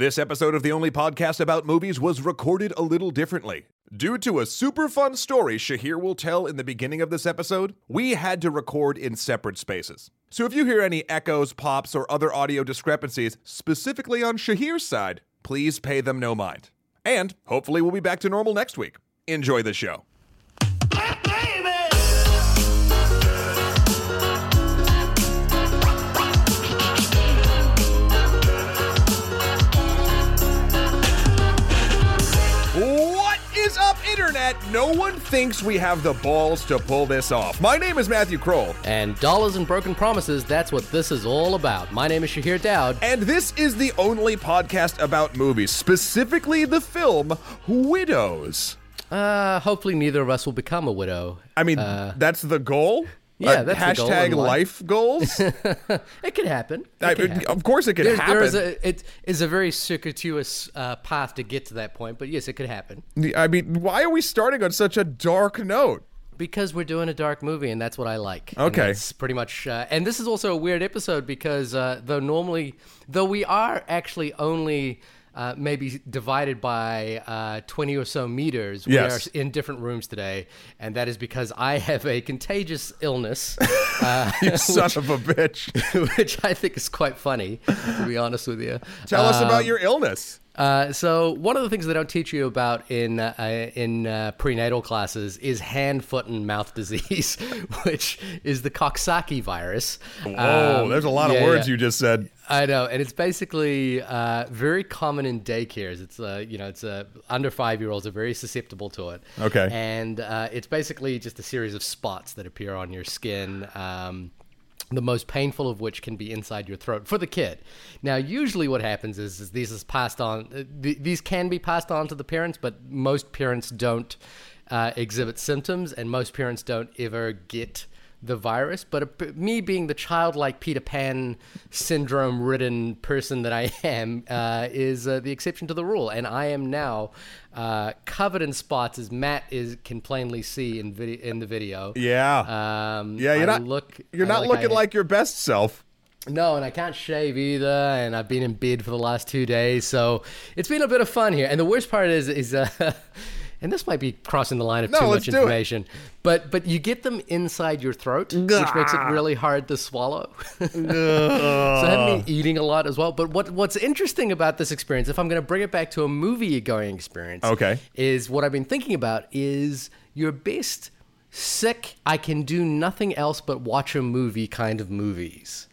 This episode of the only podcast about movies was recorded a little differently. Due to a super fun story Shahir will tell in the beginning of this episode, we had to record in separate spaces. So if you hear any echoes, pops, or other audio discrepancies, specifically on Shahir's side, please pay them no mind. And hopefully we'll be back to normal next week. Enjoy the show. Internet? No one thinks we have the balls to pull this off. My name is Matthew Kroll, And dollars and broken promises, that's what this is all about. My name is Shahir Daud. and this is the only podcast about movies, specifically the film Widows. Uh, hopefully neither of us will become a widow. I mean, that's the goal? Yeah, Uh, that's the goal hashtag life. goals. It could happen. It I- happen. of course, it could There's, happen. there is a, it is a very circuitous uh, path to get to that point, but yes, it could happen. I mean, why are we starting on such a dark note? Because we're doing a dark movie, and that's what I like. Okay. it's pretty much. Uh, and this is also a weird episode because uh, though normally, though we are actually only. Uh, maybe divided by uh, 20 or so meters. We are in different rooms today, and that is because I have a contagious illness, uh, You son of a bitch. which I think is quite funny, to be honest with you. Tell us Um, about your illness. Uh, so one of the things they don't teach you about in uh, in uh, prenatal classes is hand, foot, and mouth disease, which is the Coxsackie virus. Oh, Um, there's a lot of words yeah. you just said. I know, and it's basically uh, very common in daycares. It's uh, you know, it's uh, under five year olds are very susceptible to it. Okay. and uh, it's basically just a series of spots that appear on your skin. Um, the most painful of which can be inside your throat for the kid. Now, usually what happens is, is these is passed on. uh, th- these can be passed on to the parents, but most parents don't uh, exhibit symptoms, and most parents don't ever get the virus. But me being the childlike Peter Pan syndrome ridden person that I am uh, is uh, the exception to the rule. And I am now uh, covered in spots, as Matt is can plainly see in, video, in the video. Yeah. Um, yeah, you're I not look. You're I not look looking I- like your best self. no, and I can't shave either, and I've been in bed for the last two days, so it's been a bit of fun here. And the worst part is, is uh, and this might be crossing the line of No, too much information, but but you get them inside your throat, which makes it really hard to swallow. so I haven't been eating a lot as well. But what what's interesting about this experience, if I'm going to bring it back to a movie going experience, Okay. is what I've been thinking about is your best sick. I can do nothing else but watch a movie kind of movies.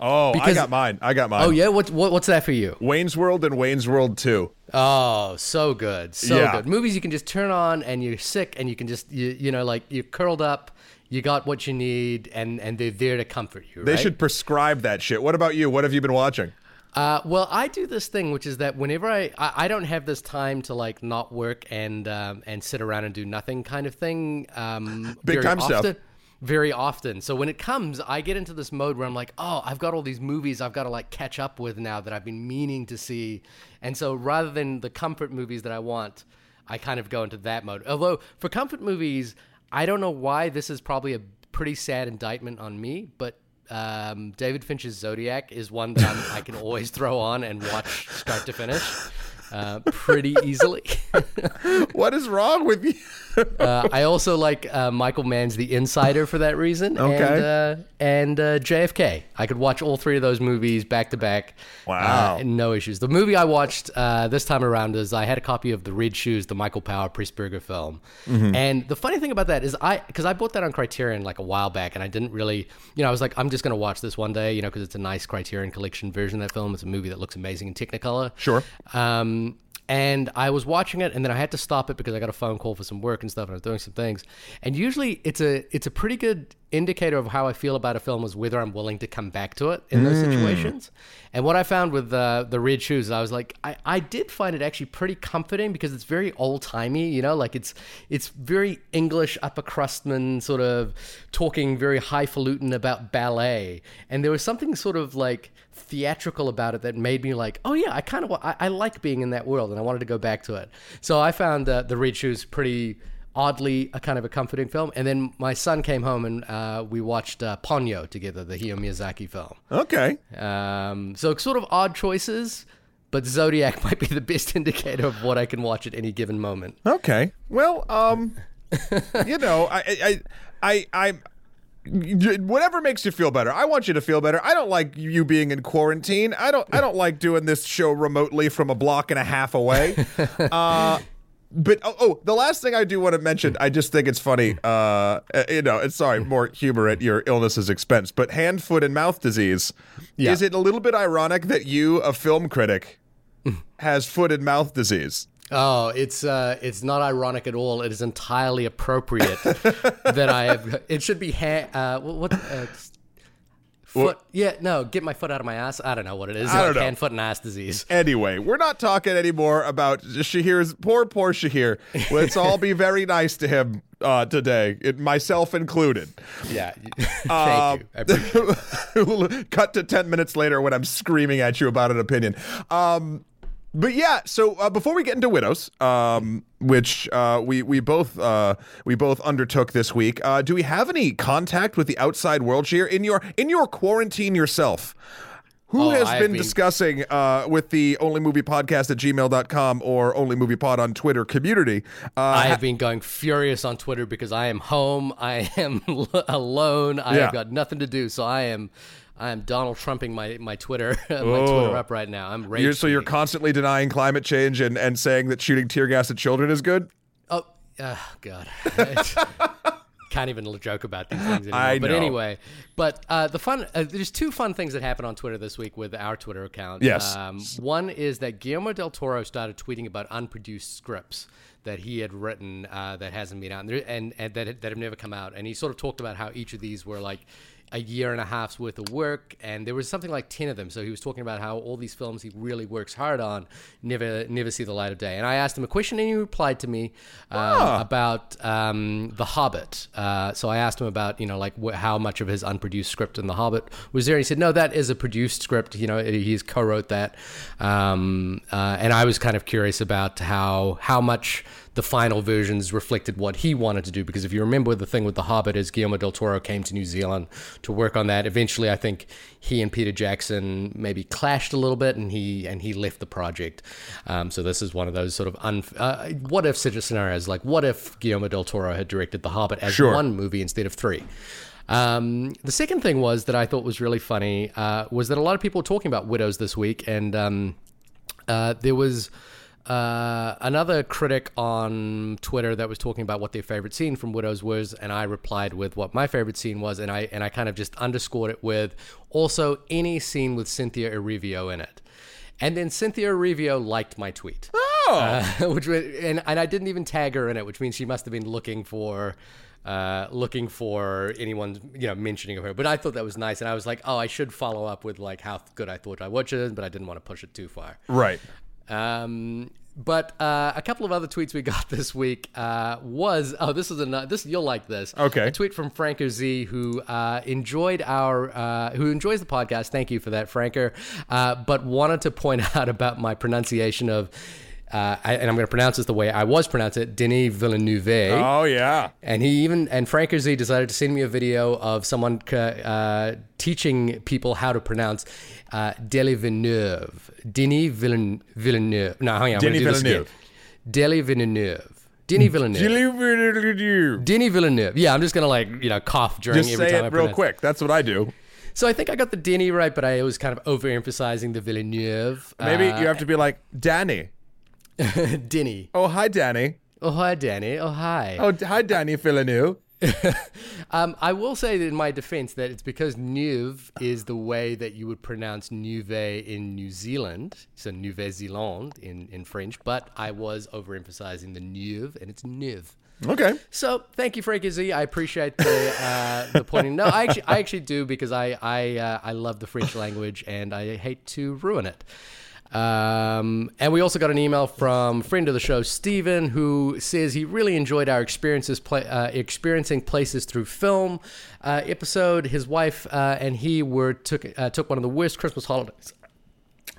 Oh, I got mine. I got mine. Oh yeah, what, what what's that for you? Wayne's World and Wayne's World 2. Oh, so good, so Yeah. good. Movies you can just turn on and you're sick and you can just you you know like you're curled up, you got what you need and and they're there to comfort you. They right? should prescribe that shit. What about you? What have you been watching? Uh, well, I do this thing, which is that whenever I, I, I don't have this time to like not work and um, and sit around and do nothing kind of thing. Um, Big time stuff. Very often. So when it comes, I get into this mode where I'm like, oh, I've got all these movies I've got to like catch up with now that I've been meaning to see. And so rather than the comfort movies that I want, I kind of go into that mode. Although for comfort movies, I don't know why this is probably a pretty sad indictment on me, but um, David Fincher's Zodiac is one that I can always throw on and watch start to finish uh, pretty easily. What is wrong with you? uh, I also like uh, Michael Mann's The Insider for that reason. Okay. And, uh, and uh, JFK. I could watch all three of those movies back to back. Wow. Uh, no issues. The movie I watched uh, this time around is I had a copy of The Red Shoes, the Michael Powell Pressburger film. Mm-hmm. And the funny thing about that is I, because I bought that on Criterion like a while back and I didn't really, you know, I was like, I'm just going to watch this one day, you know, because it's a nice Criterion Collection version of that film. It's a movie that looks amazing in Technicolor. Sure. Um, Um, and I was watching it, and then I had to stop it because I got a phone call for some work and stuff, and I was doing some things. And usually, it's a it's a pretty good indicator of how I feel about a film is whether I'm willing to come back to it in those situations. And what I found with uh, the red shoes, I was like, I, I did find it actually pretty comforting because it's very old timey, you know, like it's it's very English upper crustman sort of talking very highfalutin about ballet, and there was something sort of like theatrical about it that made me like, oh yeah, I kind of I, I like being in that world, and I wanted to go back to it. So I found uh, the Red Shoes pretty oddly a kind of a comforting film. And then my son came home and uh, we watched uh, Ponyo together, the Hayao Miyazaki film. Okay. Um, so sort of odd choices, but Zodiac might be the best indicator of what I can watch at any given moment. Okay. Well, um, you know, I, I, I, I, whatever makes you feel better. I want you to feel better. I don't like you being in quarantine. I don't. I don't like doing this show remotely from a block and a half away. Uh, but oh, oh, the last thing I do want to mention, I just think it's funny. Uh, you know, it's sorry, more humor at your illness's expense. But hand, foot, and mouth disease. Yeah. Is it a little bit ironic that you, a film critic, has foot and mouth disease? Oh, it's uh, it's not ironic at all. It is entirely appropriate that I have. It should be ha- uh, what uh, foot. Yeah, no, get my foot out of my ass. I don't know what it is. I don't like know. Hand, foot, and ass disease. Anyway, we're not talking anymore about Shahir's poor, poor Shahir. Let's all be very nice to him uh, today, it, myself included. Yeah, thank you. I appreciate Cut to 10 minutes later when I'm screaming at you about an opinion. Um, but yeah, so uh, before we get into widows, um, which uh, we we both uh, we both undertook this week, uh, do we have any contact with the outside world here in your in your quarantine yourself? Who Oh, has been, been- discussing uh, with the only movie podcast at gmail.com or only movie pod on Twitter community? Uh, I have been going furious on Twitter because I am home. I am alone. I Yeah. have got nothing to do, so I am. I am Donald Trumping my my Twitter my Oh. Twitter up right now. I'm rage you're, so you're constantly denying climate change and, and saying that shooting tear gas at children is good? Oh, uh, God. Can't even joke about these things anymore. I But anyway, but uh, the fun, uh, there's two fun things that happened on Twitter this week with our Twitter account. Yes. Um, one is that Guillermo del Toro started tweeting about unproduced scripts that he had written uh, that hasn't been out and, and, and that, that have never come out. And he sort of talked about how each of these were like a year and a half's worth of work, and there was something like ten of them. So he was talking about how all these films he really works hard on never never see the light of day. And I asked him a question, and he replied to me Ah. about um, The Hobbit. Uh, so I asked him about you know like wh- how much of his unproduced script in The Hobbit was there. And he said no, that is a produced script. You know he's co-wrote that. Um, uh, and I was kind of curious about how how much the final versions reflected what he wanted to do. Because if you remember, the thing with The Hobbit is Guillermo del Toro came to New Zealand to work on that. Eventually, I think he and Peter Jackson maybe clashed a little bit, and he and he left the project. Um, so this is one of those sort of un, uh, what if such scenarios. Like, what if Guillermo del Toro had directed The Hobbit as Sure. one movie instead of three? Um, the second thing was that I thought was really funny uh, was that a lot of people were talking about widows this week, and um, uh, there was uh, another critic on Twitter that was talking about what their favorite scene from Widows was, and I replied with what my favorite scene was, and I and I kind of just underscored it with also any scene with Cynthia Erivo in it. And then Cynthia Erivo liked my tweet, Oh, uh, which was, and and I didn't even tag her in it, which means she must have been looking for. Uh, looking for anyone, you know, mentioning of her, but I thought that was nice, and I was like, "Oh, I should follow up with like how good I thought I watched it, but I didn't want to push it too far." right. Um, but uh, a couple of other tweets we got this week uh, was oh this is a this you'll like this Okay. a tweet from Franker Z who uh, enjoyed our uh, who enjoys the podcast thank you for that Franker uh, but wanted to point out about my pronunciation of uh, I, and I'm going to pronounce this the way I was pronouncing it Denis Villeneuve Oh, yeah. and he even and Frank Z decided to send me a video of someone uh, teaching people how to pronounce uh, Deli Villeneuve, Denis Villen- Villeneuve. No, hang on, Denis do this. Villeneuve. Deli Villeneuve, Denis Villeneuve, Denis Villeneuve. Yeah, I'm just gonna like you know cough during Just every say time it I real pronounce. quick. That's what I do. So I think I got the Denis right, but I was kind of overemphasizing the Villeneuve. Maybe uh, you have to be like, Danny. Denis. Oh, hi, Danny. Oh hi, Danny. Oh hi. Oh, hi, Danny Villeneuve. Um, I will say that in my defense that it's because Neuve is the way that you would pronounce Neuve in New Zealand, so Nouvelle Zealand in, in French, but I was overemphasizing the Neuve, and it's Neuve. Okay. So thank you, Frankie Z. I appreciate the uh, the pointing. No, I actually I actually do because I I uh, I love the French language and I hate to ruin it. Um, and we also got an email from friend of the show, Steven, who says he really enjoyed our experiences, uh, experiencing places through film uh, episode. His wife uh, and he were took uh, took one of the worst Christmas holidays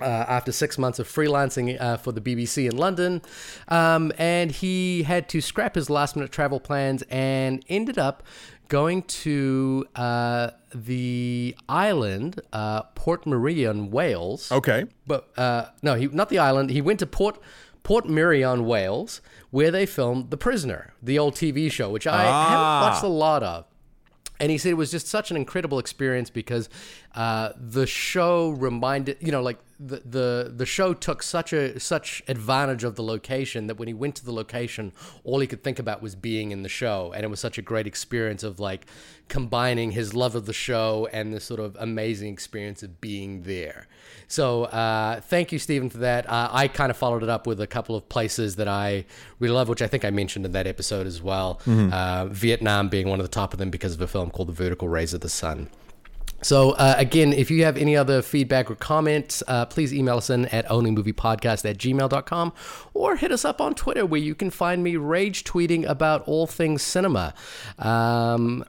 uh, after six months of freelancing uh, for the BBC in London. Um, and he had to scrap his last minute travel plans and ended up going to uh, the island, uh, Portmeirion, Wales. Okay. But uh, no, he not the island. He went to Port Portmeirion, Wales, where they filmed The Prisoner, the old TV show, which I Ah. haven't watched a lot of. And he said it was just such an incredible experience because uh, the show reminded, you know, like the, the the show took such a such advantage of the location that when he went to the location, all he could think about was being in the show, and it was such a great experience of like combining his love of the show and this sort of amazing experience of being there. So uh, thank you, Stephen, for that. Uh, I kind of followed it up with a couple of places that I really love, which I think I mentioned in that episode as well. Uh, Vietnam being one of the top of them because of a film called The Vertical Rays of the Sun. So uh, again, if you have any other feedback or comments, uh, please email us in at onlymoviepodcast at gmail.com or hit us up on Twitter where you can find me rage tweeting about all things cinema. Um,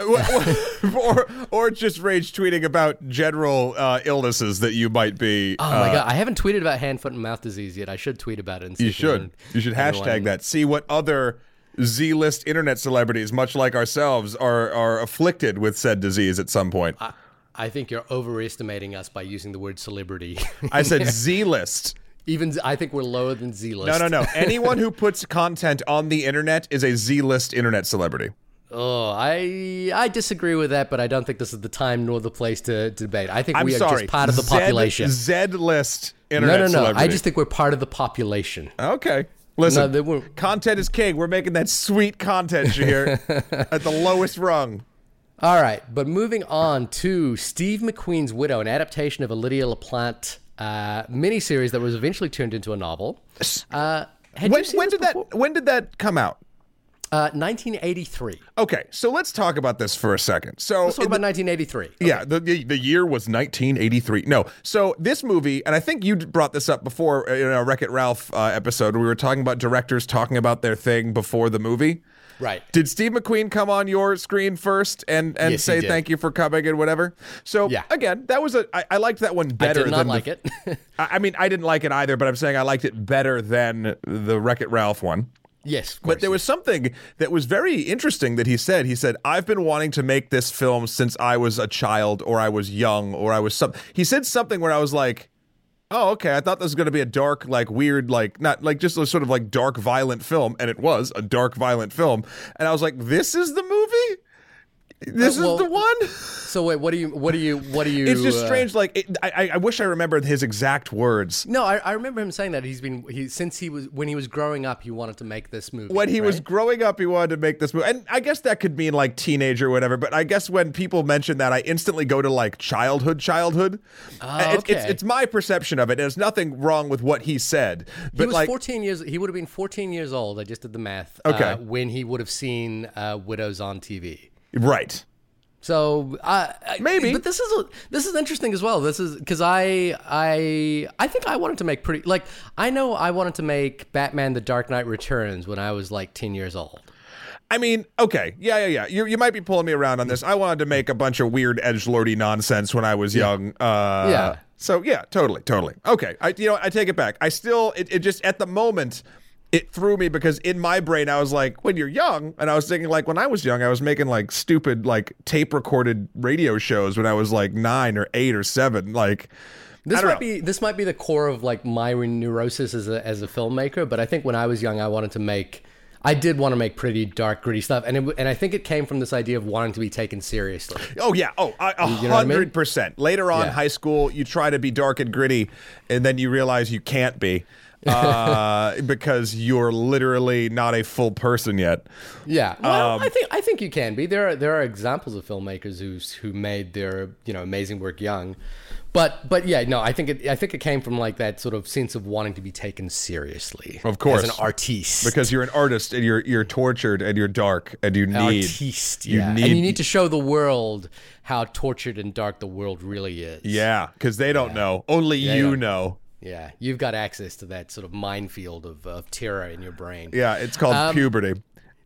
or or just rage tweeting about general uh, illnesses that you might be. oh my God, I haven't tweeted about hand, foot, and mouth disease yet. I should tweet about it. And see you should. anyone- You should anyone- hashtag that. See what other Z-list internet celebrities, much like ourselves, are are afflicted with said disease at some point. I, I think you're overestimating us by using the word celebrity. I said Z-list. Even I think we're lower than Z list. No, no, no. Anyone who puts content on the internet is a Z-list internet celebrity. Oh, I I disagree with that, but I don't think this is the time nor the place to, to debate. I think I'm we are sorry. just part of the population. Z-list no, internet no, no. celebrity. I just think we're part of the population. Okay. Listen, No, content is king. We're making that sweet content here at the lowest rung. All right, but moving on to Steve McQueen's Widow, an adaptation of a Lynda La Plante uh, miniseries that was eventually turned into a novel. Uh, had When, when did that when did that come out? Uh, 1983. Okay, so let's talk about this for a second. So Let's talk about 1983. Yeah, the, the the year was 1983. No, so this movie, and I think you brought this up before in our Wreck It Ralph uh, episode. We were talking about directors talking about their thing before the movie. Right. Did Steve McQueen come on your screen first and and Yes, say thank you for coming and whatever? So Yeah. again, that was a I, I liked that one better. I did not than like the, it. I mean, I didn't like it either, but I'm saying I liked it better than the Wreck It Ralph one. yes, of But course. there was something that was very interesting that he said. He said, "I've been wanting to make this film since I was a child, or I was young, or I was some." He said something where I was like, "Oh, okay. I thought this was going to be a dark, like weird, like not like just a sort of like dark, violent film, and it was a dark, violent film." And I was like, "This is the movie. This Uh, well, is the one." So wait, what do you? What do you? What do you? It's just uh, strange. Like, it, I, I- wish I remembered his exact words. No, I, I remember him saying that he's been he since he was when he was growing up, he wanted to make this movie. when he was growing up, he wanted to make this movie, and I guess that could mean like teenager or whatever. But I guess when people mention that, I instantly go to like childhood, childhood. Oh, It- it's, okay. it's my perception of it. There's nothing wrong with what he said, but he was like, 14 years. He would have been 14 years old. I just did the math. Okay. Uh, when he would have seen uh, Widows on TV. Right? So uh, I- Maybe. but this is a, this is interesting as well. This is because I I I think I wanted to make pretty like I know I wanted to make Batman: The Dark Knight Returns when I was like 10 years old. I mean, okay, yeah, yeah, yeah. You, you might be pulling me around on this. I wanted to make a bunch of weird edge lordy nonsense when I was young. Uh, Yeah. So yeah, totally, totally. Okay, I you know I take it back. I still it, it just at the moment it threw me because in my brain I was like, when you're young, and I was thinking like when I was young, I was making like stupid like tape recorded radio shows when I was like nine or eight or seven. Like This might know. be this might be the core of like my neurosis as a as a filmmaker. But I think when I was young, I wanted to make. I did want to make pretty dark, gritty stuff, and it, and I think it came from this idea of wanting to be taken seriously. Oh yeah, oh a a know what I mean? hundred percent. Later on, Yeah. high school, you try to be dark and gritty, and then you realize you can't be uh, because you're literally not a full person yet. Yeah, well, Um, I think I think you can be. There are there are examples of filmmakers who who made their you know amazing work young, but but yeah, no, I think it I think it came from like that sort of sense of wanting to be taken seriously, Of course. as an artiste. Because you're an artist and you're you're tortured and you're dark and you need artiste, you yeah, need, and you need to show the world how tortured and dark the world really is. yeah because they don't know only you yeah. know Yeah, you've got access to that sort of minefield of, of terror in your brain. yeah it's called Um, puberty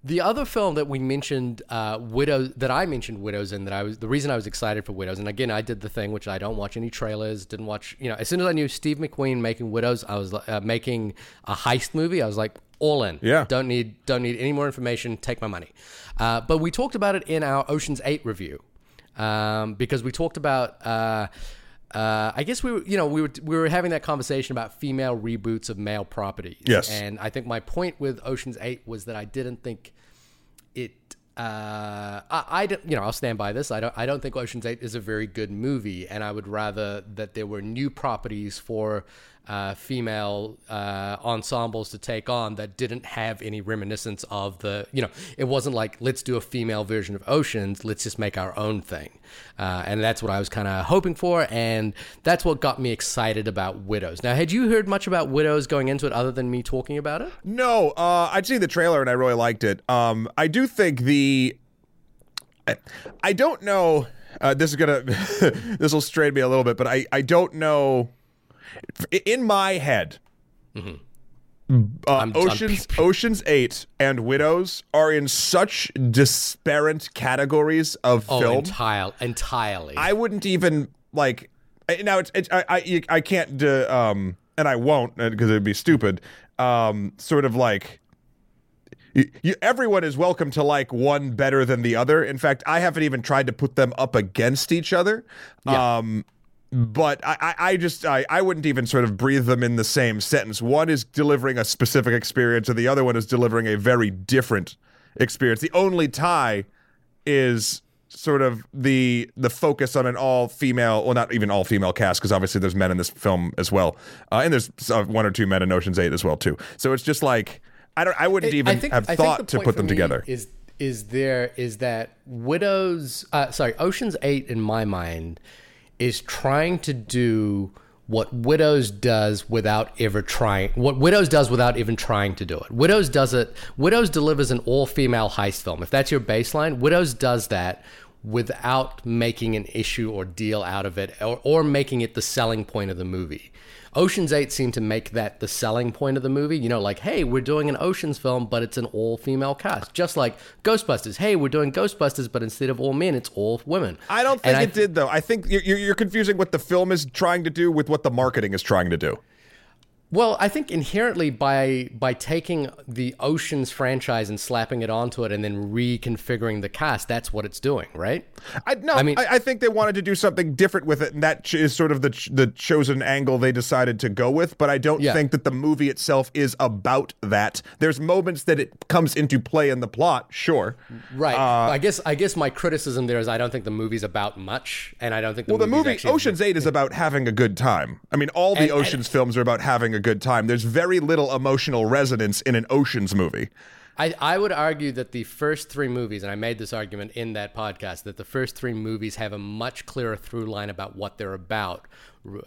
The other film that we mentioned, uh, Widows, that I mentioned Widows, and that I was the reason I was excited for Widows, and again, I did the thing which I don't watch any trailers, didn't watch, you know, as soon as I knew Steve McQueen making Widows, I was uh, making a heist movie. I was like, all in. Yeah. Don't need don't need any more information. Take my money. Uh, but we talked about it in our Ocean's Eight review um, because we talked about. Uh, I guess we were, you know, we were we were having that conversation about female reboots of male properties. Yes. And I think my point with Ocean's Eight was that I didn't think it. Uh, I, I don't- you know, I'll stand by this. I don't. I don't think Ocean's Eight is a very good movie, and I would rather that there were new properties for uh, female uh, ensembles to take on that didn't have any reminiscence of the. You know, it wasn't like let's do a female version of Oceans. Let's just make our own thing, uh, and that's what I was kind of hoping for, and that's what got me excited about Widows. Now, had you heard much about Widows going into it, other than me talking about it? No, uh, I'd seen the trailer and I really liked it. Um, I do think the. I, don't know. Uh, this is gonna. this will strain me a little bit, but I I don't know. In my head, uh, I'm- Oceans Oceans Eight and Widows are in such disparate categories of Oh, film. entire, entirely. I wouldn't even like now. It's, it's I I I can't do, um and I won't because it'd be stupid. Um, sort of like. You, you, everyone is welcome to like one better than the other. In fact, I haven't even tried to put them up against each other. Yeah. Um, but I, I, just I, I wouldn't even sort of breathe them in the same sentence. One is delivering a specific experience, and the other one is delivering a very different experience. The only tie is sort of the the focus on an all female, well, not even all female cast, because obviously there's men in this film as well, uh, and there's uh, one or two men in Ocean's Eight as well too. So it's just like I don't, I wouldn't even I think- have thought to put them together. Is is there is that Widows? Uh, sorry, Ocean's Eight in my mind is trying to do what Widows does without ever trying. What Widows does without even trying to do it. Widows does it. Widows delivers an all-female heist film. If that's your baseline, Widows does that without making an issue or deal out of it or, or making it the selling point of the movie. Ocean's 8 seemed to make that the selling point of the movie. You know, like, hey, we're doing an Ocean's film, but it's an all female cast. Just like Ghostbusters. Hey, we're doing Ghostbusters, but instead of all men, it's all women. I don't And think it did though. I think you're you're confusing what the film is trying to do with what the marketing is trying to do. Well, I think inherently by by taking the Oceans franchise and slapping it onto it and then reconfiguring the cast, that's what it's doing, right? I no, I mean- I, I think they wanted to do something different with it, and that ch- is sort of the ch- the chosen angle they decided to go with. But I don't Yeah. think that the movie itself is about that. There's moments that it comes into play in the plot, sure. Right. Uh, I guess I guess my criticism there is I don't think the movie's about much, and I don't think the Well, the movie Ocean's Eight is about having a good time. I mean, all the And- and- Ocean's films are about having a good time. There's very little emotional resonance in an Ocean's movie. I, I would argue that the first three movies, and I made this argument in that podcast, that the first three movies have a much clearer through line about what they're about,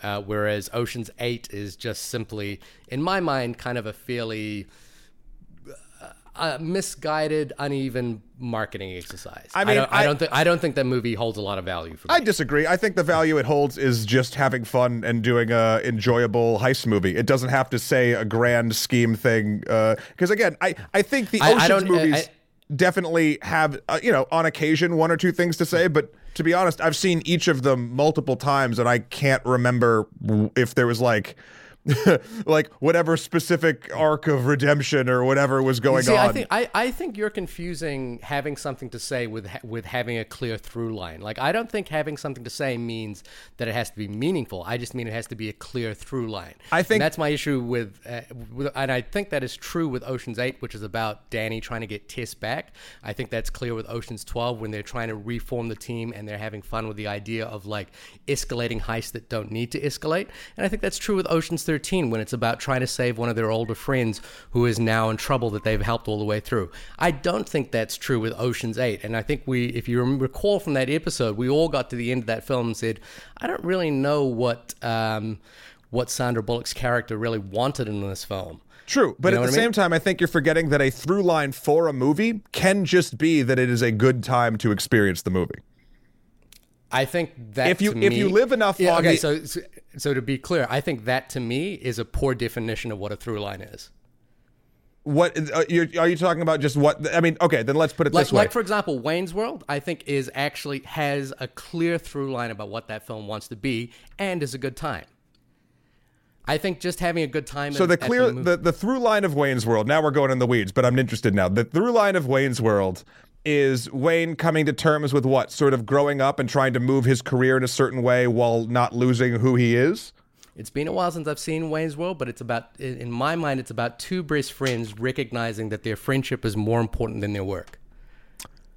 uh, whereas Ocean's Eight is just simply, in my mind, kind of a fairly uh, misguided, uneven marketing exercise. I mean, don't, I, I- don't think I don't think that movie holds a lot of value for me. I disagree. I think the value it holds is just having fun and doing a enjoyable heist movie. It doesn't have to say a grand scheme thing. Because again, I, I think the I- I Ocean's don't- I- movies I- definitely have, uh, you know, on occasion one or two things to say. But to be honest, I've seen each of them multiple times, and I can't remember if there was like. like whatever specific arc of redemption or whatever was going See, on. I think I, I think you're confusing having something to say with with having a clear through line. Like I don't think having something to say means that it has to be meaningful. I just mean it has to be a clear through line. I think- And that's my issue with, uh, with, and I think that is true with Ocean's Eight, which is about Danny trying to get Tess back. I think that's clear with Ocean's Twelve when they're trying to reform the team and they're having fun with the idea of like escalating heists that don't need to escalate. And I think that's true with Ocean's 13 when it's about trying to save one of their older friends who is now in trouble that they've helped all the way through. I don't think that's true with Ocean's 8. And I think we, if you recall from that episode, we all got to the end of that film and said, I don't really know what. Um, what Sandra Bullock's character really wanted in this film. True, but You know at the I mean? same time, I think you're forgetting that a through line for a movie can just be that it is a good time to experience the movie. I think that If you- to if me- you live enough yeah, on okay, the- so, so so to be clear, I think that to me is a poor definition of what a through line is. What uh, you're, you talking about? Just what? I mean, okay, then let's put it Like, this way. like for example, Wayne's World, I think is actually has a clear through line about what that film wants to be and is a good time. I think just having a good time. So at- the clear mo- the, the through line of Wayne's World. Now we're going in the weeds, but I'm interested now. The through line of Wayne's World is Wayne coming to terms with what sort of growing up and trying to move his career in a certain way while not losing who he is. It's been a while since I've seen Wayne's World, but it's about, in my mind, it's about two best friends recognizing that their friendship is more important than their work.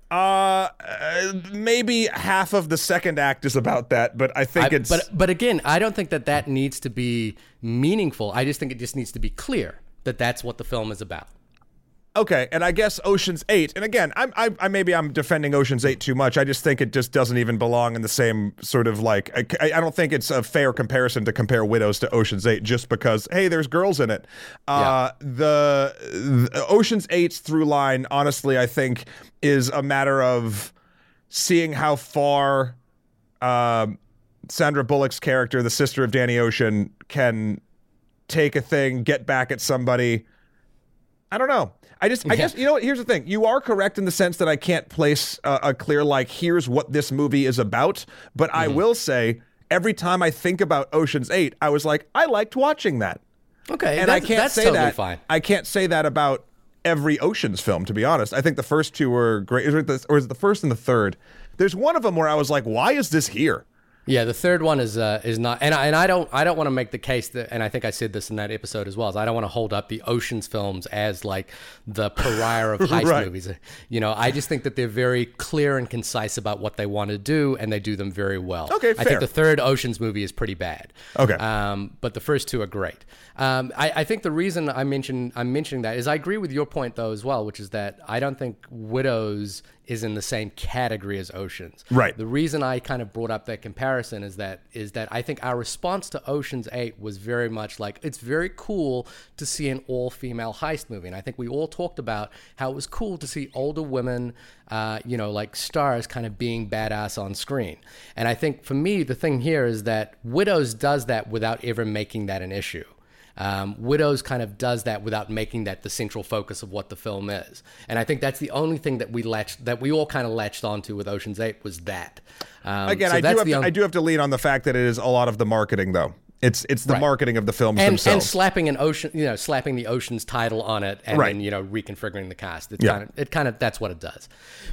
Uh, uh, maybe half of the second act is about that, but I think I- it's but but again, I don't think that that needs to be meaningful. I just think it just needs to be clear that that's what the film is about. Okay, and I guess Ocean's Eight, and again, I'm, I, I maybe I'm defending Ocean's Eight too much. I just think it just doesn't even belong in the same sort of like. I, I don't think it's a fair comparison to compare Widows to Ocean's Eight just because hey, there's girls in it. Uh, the, the Ocean's Eight's through line, honestly, I think is a matter of seeing how far um, Sandra Bullock's character, the sister of Danny Ocean, can take a thing, get back at somebody. I don't know. I just, I guess, you know what? Here's the thing. You are correct in the sense that I can't place a, a clear, like, here's what this movie is about. But I mm-hmm. will say, every time I think about Ocean's 8, I was like, I liked watching that. Okay, And I can't that's say totally that. fine. I can't say that about every Ocean's film, to be honest. I think the first two were great. Is it the, or is it the first and the third? There's one of them where I was like, why is this here? Yeah, the third one is uh, is not, and I, and I don't I don't want to make the case that, and I think I said this in that episode as well. Is I don't want to hold up the Ocean's films as like the pariah of heist Right. movies. You know, I just think that they're very clear and concise about what they want to do, and they do them very well. Okay, I fair. think the third Ocean's movie is pretty bad. Okay. um, but the first two are great. Um, I, I think the reason I mention I'm mentioning that is I agree with your point though as well, which is that I don't think Widows is in the same category as Oceans. Right. The reason I kind of brought up that comparison is that is that I think our response to Ocean's 8 was very much like it's very cool to see an all-female heist movie, and I think we all talked about how it was cool to see older women, uh, you know, like stars, kind of being badass on screen. And I think for me, the thing here is that Widows does that without ever making that an issue. Um, Widows kind of does that without making that the central focus of what the film is, and I think that's the only thing that we latched, that we all kind of latched onto with Ocean's Eight was that. Um, Again, so I do have to, on- I do have to lean on the fact that it is a lot of the marketing, though. It's it's the Right. marketing of the films and, themselves. and slapping an ocean, you know, slapping the ocean's title on it, and Right. then you know reconfiguring the cast. It's Yeah. kind of it kind of that's what it does.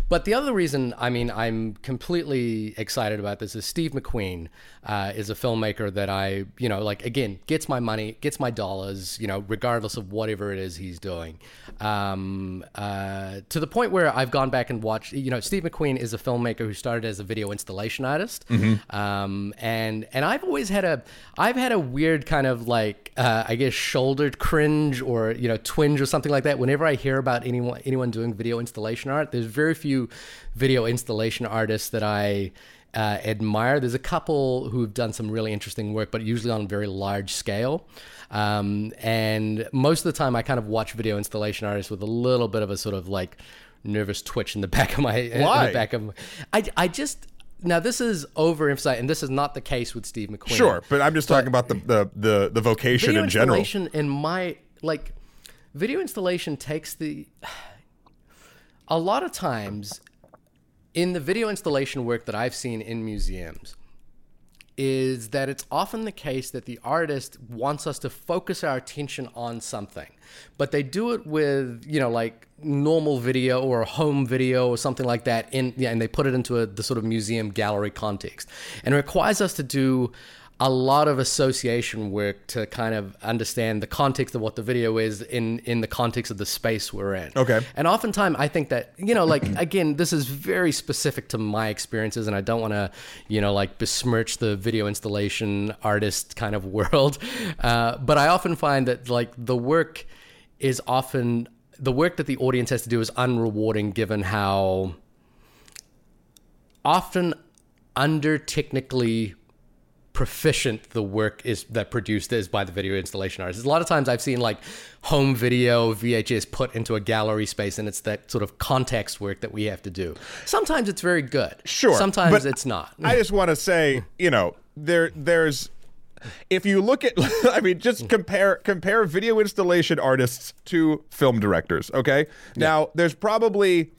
But the other reason, I mean, I'm completely excited about this is Steve McQueen uh, is a filmmaker that I, you know, like again gets my money, gets my dollars, you know, regardless of whatever it is he's doing. Um, uh, to the point where I've gone back and watched, you know, Steve McQueen is a filmmaker who started as a video installation artist, um, and and I've always had a, I've had a weird kind of like, uh, I guess, shouldered cringe or you know, twinge or something like that. Whenever I hear about anyone anyone doing video installation art, there's very few video installation artists that I uh, admire. There's a couple who've done some really interesting work, but usually on a very large scale. Um, and most of the time, I kind of watch video installation artists with a little bit of a sort of like nervous twitch in the back of my in the back of my, I I just now this is overemphasized, and this is not the case with Steve McQueen. Sure, but I'm just talking about the, the the the vocation in general. installation in my like video installation takes the a lot of times in the video installation work that I've seen in museums is that it's often the case that the artist wants us to focus our attention on something but they do it with you know like normal video or a home video or something like that in yeah, and they put it into a, the sort of museum gallery context. And requires us to do a lot of association work to kind of understand the context of what the video is in in the context of the space we're in. Okay. And oftentimes I think that, you know, like again, this is very specific to my experiences and I don't want to, you know, like besmirch the video installation artist kind of world. Uh, but I often find that like the work is often the work that the audience has to do is unrewarding given how often under technically proficient the work is that produced is by the video installation artist. A lot of times I've seen like home video VHS put into a gallery space and it's that sort of context work that we have to do. Sometimes it's very good. Sure, Sometimes but it's not. I just want to say, you know, there there's if you look at I mean just compare compare video installation artists to film directors, okay? Now, there's probably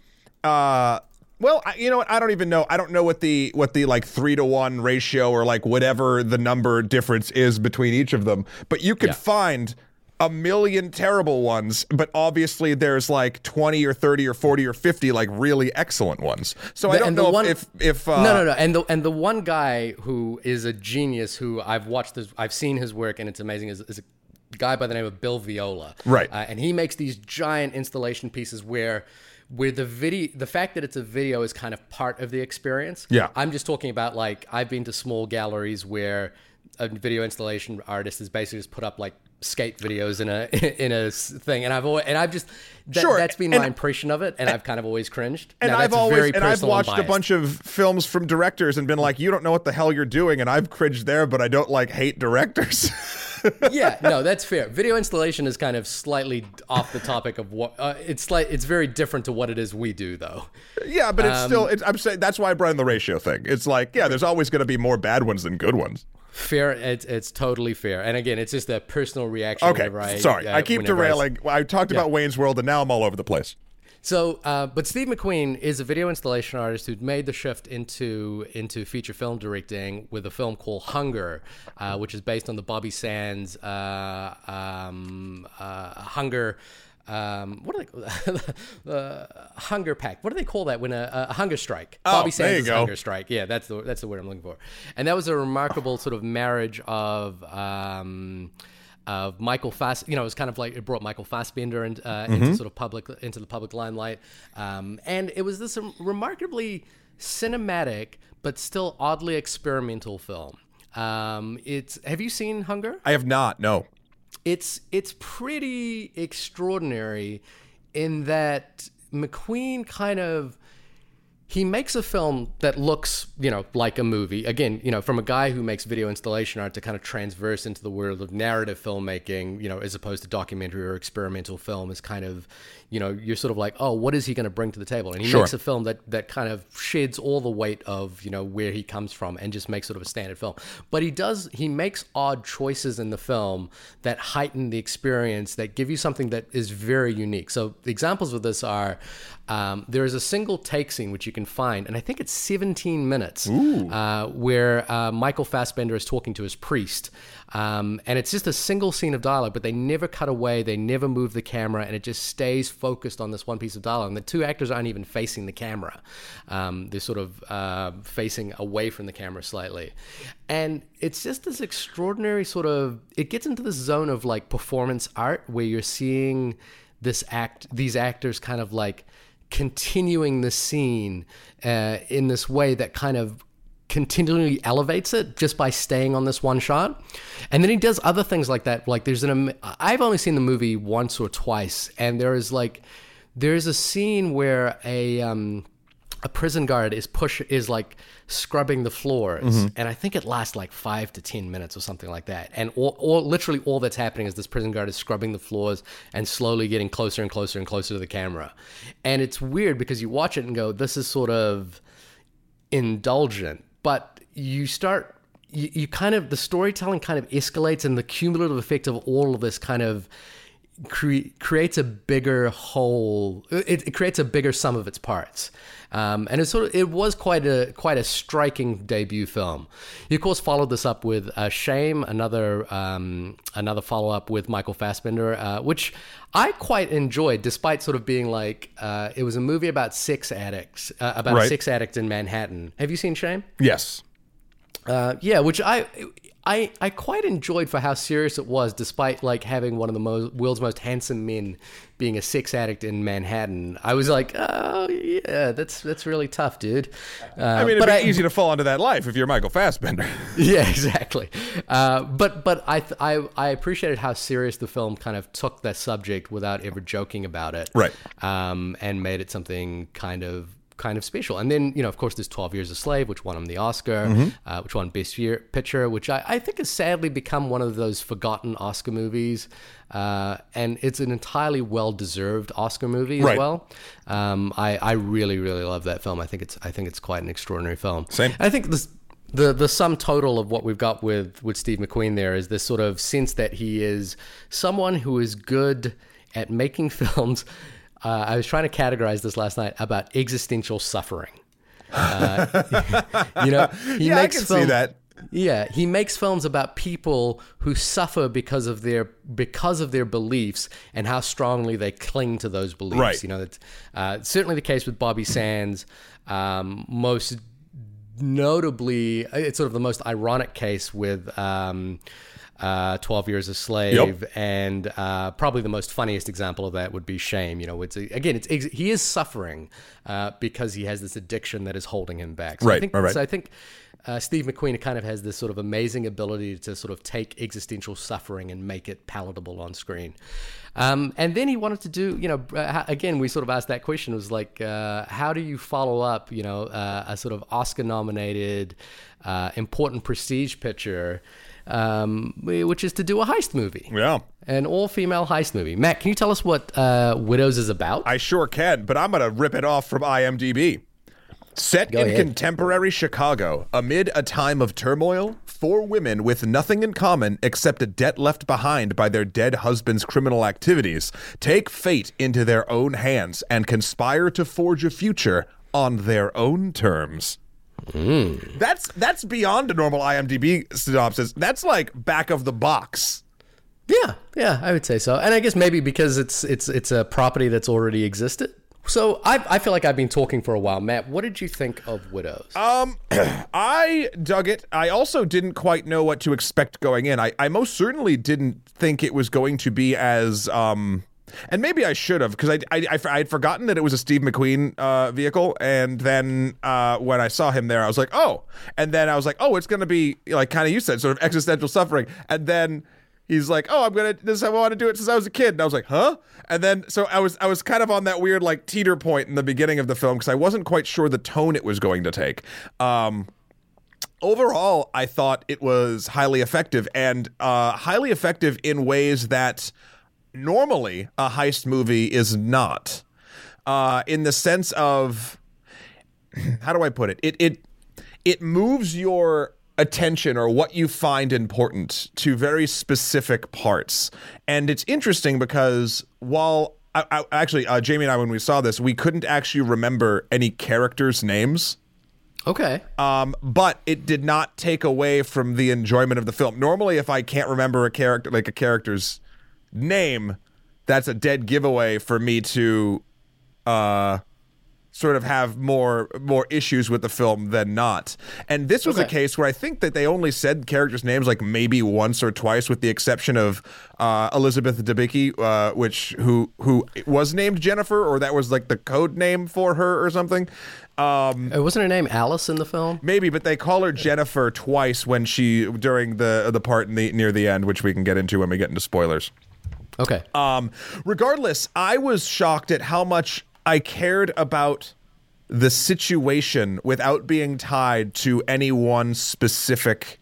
uh Well, I, you know what? I don't even know. I don't know what the what the like three to one ratio or like whatever the number difference is between each of them. But you could Yeah. find a million terrible ones, but obviously there's like twenty or thirty or forty or fifty like really excellent ones. So I don't the know one- if if uh, no, no, no. And the and the one guy who is a genius, who I've watched, this, I've seen his work, and it's amazing. Is, is a guy by the name of Bill Viola, Right. Uh, and he makes these giant installation pieces where. Where the video, the fact that it's a video is kind of part of the experience. Yeah. I'm just talking about like I've been to small galleries where a video installation artist has basically just put up like skate videos in a in a thing, and I've always and I've just that, Sure, that's been and- my impression of it, and I've kind of always cringed. And Now, I've always and I've watched a bunch of films from directors and been like, you don't know what the hell you're doing, and I've cringed there, but I don't like hate directors. yeah, no, that's fair. Video installation is kind of slightly off the topic of what uh, it's like. It's very different to what it is we do, though. yeah, but it's Um, still. It's, I'm saying that's why I brought in the ratio thing. It's like, yeah, there's always going to be more bad ones than good ones. Fair, it's it's totally fair. And again, it's just a personal reaction. Okay, I, sorry, uh, I keep whenever I- derailing. I, talked about Wayne's World, and now I'm all over the place. So, uh, but Steve McQueen is a video installation artist who'd made the shift into into feature film directing with a film called Hunger, uh, which is based on the Bobby Sands uh, um, uh, Hunger. Um, what do they uh, hunger pact? What do they call that when a, a hunger strike? Bobby there you Sands' go. hunger strike. Yeah, that's the that's the word I'm looking for. And that was a remarkable sort of marriage of. Um, of Michael Fass, you know, it was kind of like it brought Michael Fassbender and, uh, into sort of public into the public limelight, um, and it was this remarkably cinematic but still oddly experimental film. Um, it's have you seen Hunger? I have not. No. it's it's pretty extraordinary in that McQueen kind of he makes a film that looks, you know, like a movie. Again, you know, from a guy who makes video installation art to kind of transverse into the world of narrative filmmaking, you know, as opposed to documentary or experimental film is kind of, you know, you're sort of like, oh, what is he going to bring to the table? And he Sure. makes a film that that kind of sheds all the weight of, you know, where he comes from and just makes sort of a standard film. But he does he makes odd choices in the film that heighten the experience that give you something that is very unique. So the examples of this are um, there is a single take scene which you can find, and I think it's 17 minutes, uh, where uh, Michael Fassbender is talking to his priest. Um, and it's just a single scene of dialogue, but they never cut away, they never move the camera, and it just stays focused on this one piece of dialogue. And the two actors aren't even facing the camera, um, they're sort of uh, facing away from the camera slightly. And it's just this extraordinary sort of, it gets into this zone of like performance art where you're seeing this act, these actors kind of like continuing the scene uh, in this way that kind of continually elevates it just by staying on this one shot. And then he does other things like that. Like there's an I've only seen the movie once or twice, and there is like there's a scene where a um, a prison guard is push is like scrubbing the floors and i think it lasts like five to ten minutes or something like that and all, all literally all that's happening is this prison guard is scrubbing the floors and slowly getting closer and closer and closer to the camera and it's weird because you watch it and go this is sort of indulgent, but you start you, you kind of the storytelling kind of escalates and the cumulative effect of all of this kind of cre- creates a bigger whole it, it creates a bigger sum of its parts um, and it sort of it was quite a quite a striking debut film he of course followed this up with uh, shame another um, another follow-up with michael fassbender uh, which i quite enjoyed despite sort of being like uh, it was a movie about six addicts uh, about Right. sex addict in manhattan have you seen shame Yes. uh, yeah, which I, I I quite enjoyed for how serious it was, despite like having one of the mo- world's most handsome men being a sex addict in Manhattan. I was like, oh yeah, that's that's really tough, dude. Uh, I mean, it'd but be I, easy to fall into that life if you're Michael Fassbender. yeah, exactly. Uh, but but I, th- I I appreciated how serious the film kind of took that subject without ever joking about it, Right. Um, and made it something kind of kind of special. And then you know, of course, there's Twelve Years a Slave, which won him the Oscar, Mm-hmm. uh, which won Best Year Picture, which I, I think has sadly become one of those forgotten Oscar movies. Uh, and it's an entirely well-deserved Oscar movie as Right. well. Um, I, I really, really love that film. I think it's I think it's quite an extraordinary film. Same. I think this the the sum total of what we've got with with Steve McQueen there is this sort of sense that he is someone who is good at making films uh, I was trying to categorize this last night about existential suffering. Uh, you know, he yeah, makes I can film- see that. Yeah, he makes films about people who suffer because of their because of their beliefs and how strongly they cling to those beliefs. Right. You know, that's uh, certainly the case with Bobby Sands. Um, most notably, it's sort of the most ironic case with. Um, uh, 12 Years a Slave, and uh, probably the most funniest example of that would be Shame. You know, it's again, it's he is suffering uh, because he has this addiction that is holding him back. So I Right, think, right. So I think uh, Steve McQueen kind of has this sort of amazing ability to sort of take existential suffering and make it palatable on screen. Um, and then he wanted to do, you know, uh, again, we sort of asked that question. Was like, uh, how do you follow up, you know, uh, a sort of Oscar-nominated, uh, important prestige picture, um, which is to do a heist movie, Yeah. an all-female heist movie. Matt, can you tell us what uh, Widows is about? I sure can, but I'm going to rip it off from IMDb. Set in ahead. contemporary Chicago, amid a time of turmoil, four women with nothing in common except a debt left behind by their dead husband's criminal activities take fate into their own hands and conspire to forge a future on their own terms. That's that's beyond a normal IMDb synopsis. That's like back of the box. Yeah, yeah, I would say so. And I guess maybe because it's it's it's a property that's already existed. So I I feel like I've been talking for a while. Matt, what did you think of Widows? Um, I dug it. I also didn't quite know what to expect going in. I, I most certainly didn't think it was going to be as um, and maybe I should have because I, I I I had forgotten that it was a Steve McQueen uh vehicle, and then uh when I saw him there, I was like, oh, and then I was like, oh, it's gonna be like kind of you said, sort of existential suffering, and then. He's like, oh, I'm gonna. This I want to do it since I was a kid, and I was like, huh? And then so I was I was kind of on that weird like teeter point in the beginning of the film because I wasn't quite sure the tone it was going to take. Um, overall, I thought it was highly effective and uh, highly effective in ways that normally a heist movie is not. Uh, in the sense of how do I put it? It it it moves your attention or what you find important to very specific parts. And it's interesting because while I, I, actually uh, Jamie and I when we saw this, we couldn't actually remember any characters' names. Okay. Um, but it did not take away from the enjoyment of the film. Normally, if I can't remember a character, like a character's name, that's a dead giveaway for me to, uh, sort of have more more issues with the film than not. And this was a case where I think that they only said characters' names like maybe once or twice, with the exception of uh, Elizabeth Debicki, uh, which who who was named Jennifer, or that was like the code name for her or something. Um, Uh, wasn't her name Alice in the film? Maybe, but they call her Jennifer twice when she during the the part in the near the end, which we can get into when we get into spoilers. Okay. Um, regardless, I was shocked at how much I cared about the situation without being tied to any one specific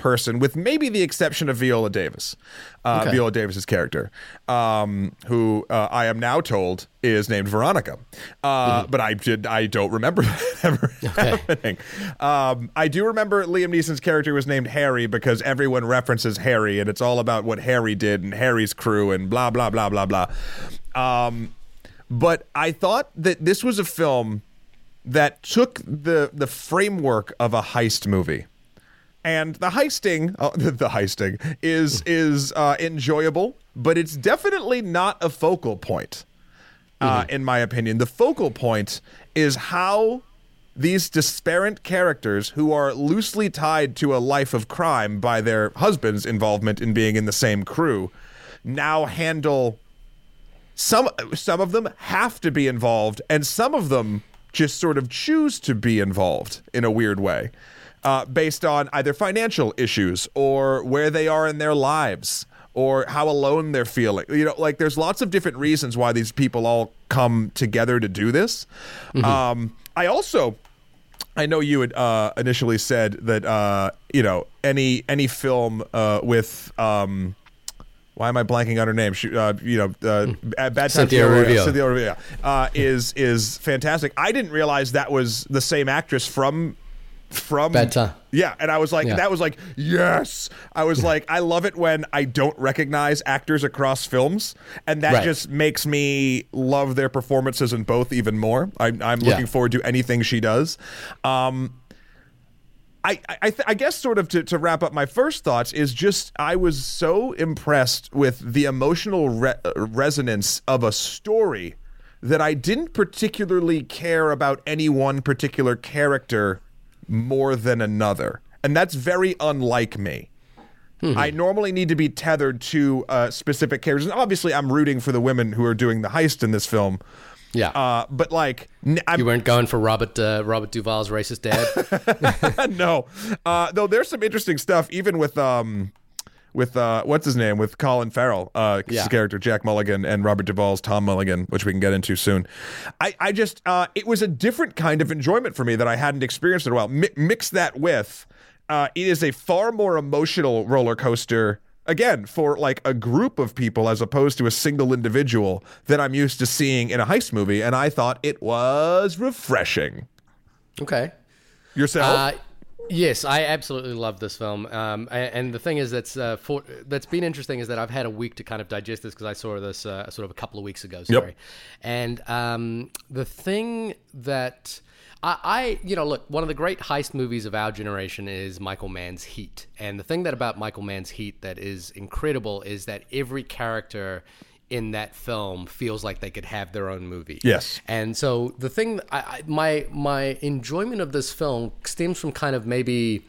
person, with maybe the exception of Viola Davis, uh, Okay. Viola Davis's character, um, who uh, I am now told is named Veronica, uh, but I did I don't remember that ever happening. Um, I do remember Liam Neeson's character was named Harry because everyone references Harry, and it's all about what Harry did and Harry's crew and blah blah blah blah blah. Um, but I thought that this was a film that took the the framework of a heist movie and the heisting uh, the heisting is is uh, enjoyable but it's definitely not a focal point uh, in my opinion. The focal point is how these disparate characters who are loosely tied to a life of crime by their husband's involvement in being in the same crew now handle some some of them have to be involved and some of them just sort of choose to be involved in a weird way uh, based on either financial issues or where they are in their lives or how alone they're feeling. You know like there's lots of different reasons why these people all come together to do this. Um, i also I know you had uh, initially said that uh, you know any any film uh, with um, why am I blanking on her name? She, uh, you know, uh, Bad Times Cynthia the Cynthia Erivo, uh, is is fantastic. I didn't realize that was the same actress from from Yeah, and I was like, Yeah. that was like, yes. I was like, I love it when I don't recognize actors across films, and that Right. just makes me love their performances in both even more. I'm, I'm Yeah. looking forward to anything she does. Um, I, I, th- I guess sort of to, to wrap up my first thoughts is just I was so impressed with the emotional re- resonance of a story that I didn't particularly care about any one particular character more than another. And that's very unlike me. I normally need to be tethered to uh, specific characters. And obviously, I'm rooting for the women who are doing the heist in this film. Yeah. Uh, but like, I'm, you weren't going for Robert uh, Robert Duvall's racist dad. no. Uh, though there's some interesting stuff, even with um, with uh, what's his name, with Colin Farrell, uh, his character Jack Mulligan, and Robert Duvall's Tom Mulligan, which we can get into soon. I, I just, uh, it was a different kind of enjoyment for me that I hadn't experienced in a while. Mi- mix that with, uh, it is a far more emotional roller coaster. Again, for like a group of people as opposed to a single individual that I'm used to seeing in a heist movie, and I thought it was refreshing. okay. Yourself? Uh, yes, I absolutely love this film. Um, a- and, the thing is that's uh, for, that's been interesting is that I've had a week to kind of digest this because I saw this uh, sort of a couple of weeks ago. Sorry. yep. And um, the thing that I, I, you know, look, one of the great heist movies of our generation is Michael Mann's Heat. And the thing that about Michael Mann's Heat that is incredible is that every character in that film feels like they could have their own movie. Yes. And so the thing, I, I, my my enjoyment of this film stems from kind of maybe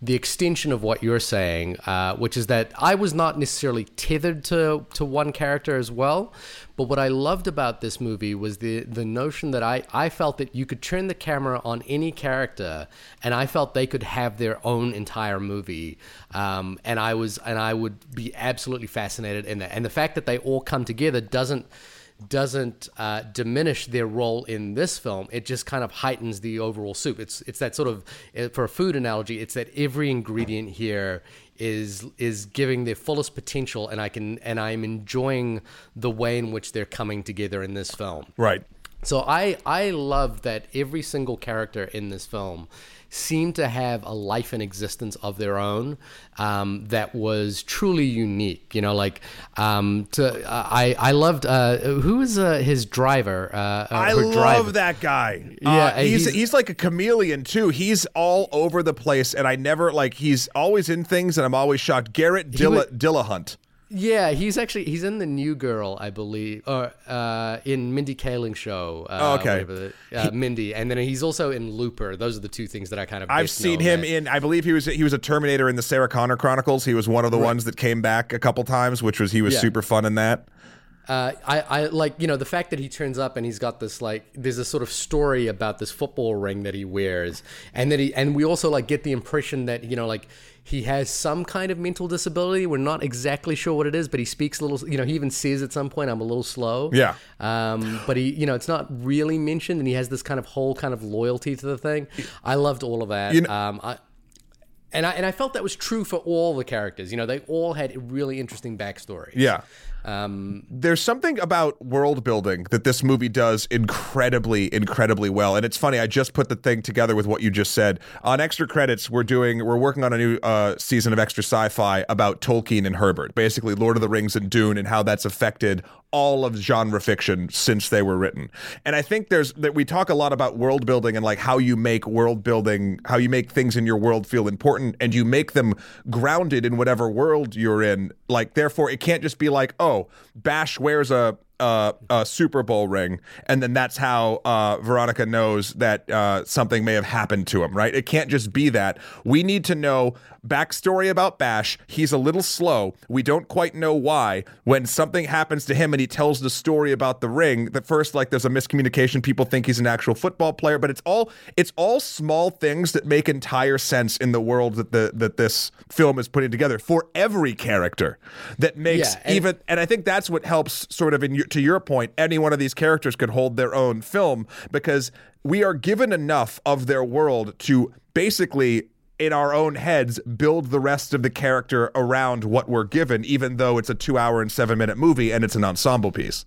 the extension of what you're saying, uh, which is that I was not necessarily tethered to to one character as well. But what I loved about this movie was the the notion that I, I felt that you could turn the camera on any character, and I felt they could have their own entire movie. Um, and I was and I would be absolutely fascinated in that. And the fact that they all come together doesn't doesn't uh, diminish their role in this film. It just kind of heightens the overall soup. It's it's that sort of uh, for a food analogy. It's that every ingredient here is is giving their fullest potential, and I can and I'm enjoying the way in which they're coming together in this film. right. So I I love that every single character in this film seemed to have a life and existence of their own um, that was truly unique. You know, like um, to I I loved uh, who is uh, his driver. Uh, uh, I love driver. that guy. Yeah, Uh, he's, he's- he's like a chameleon too. He's all over the place, and I never like he's always in things, and I'm always shocked. Garrett Dilla, was- Dillahunt. Yeah, he's actually he's in the New Girl, I believe, or uh, in Mindy Kaling's show. Uh, Oh, okay. the- uh, Mindy, and then he's also in Looper. Those are the two things that I kind of. I've seen him that- in. I believe he was he was a Terminator in the Sarah Connor Chronicles. He was one of the ones that came back a couple times, which was he was Yeah. super fun in that. Uh, I, I like you know the fact that he turns up and he's got this like there's a sort of story about this football ring that he wears and that he and we also like get the impression that you know like he has some kind of mental disability. We're not exactly sure what it is but he speaks a little you know he even says at some point I'm a little slow. Yeah. um, but he you know it's not really mentioned and he has this kind of whole kind of loyalty to the thing. I loved all of that. You know- um, I, and I and I felt that was true for all the characters. You know they all had a really interesting backstory Yeah. Um, There's something about world building that this movie does incredibly, incredibly well. And it's funny, I just put the thing together with what you just said. On extra credits, we're doing we're working on a new uh, season of extra sci-fi about Tolkien and Herbert, basically Lord of the Rings and Dune, and how that's affected all of genre fiction since they were written. And I think there's that we talk a lot about world building and like how you make world building, how you make things in your world feel important and you make them grounded in whatever world you're in. Like therefore it can't just be like, "Oh, Bash wears a uh, a Super Bowl ring, and then that's how uh, Veronica knows that uh, something may have happened to him, right? It can't just be that. We need to know backstory about Bash. He's a little slow. We don't quite know why. When something happens to him and he tells the story about the ring, that first, like, there's a miscommunication. People think he's an actual football player, but it's all it's all small things that make entire sense in the world that the that this film is putting together for every character. That makes Yeah, and- even and I think that's what helps sort of in your, to your point any one of these characters could hold their own film because we are given enough of their world to basically in our own heads build the rest of the character around what we're given even though it's a 2 hour and 7 minute movie and it's an ensemble piece.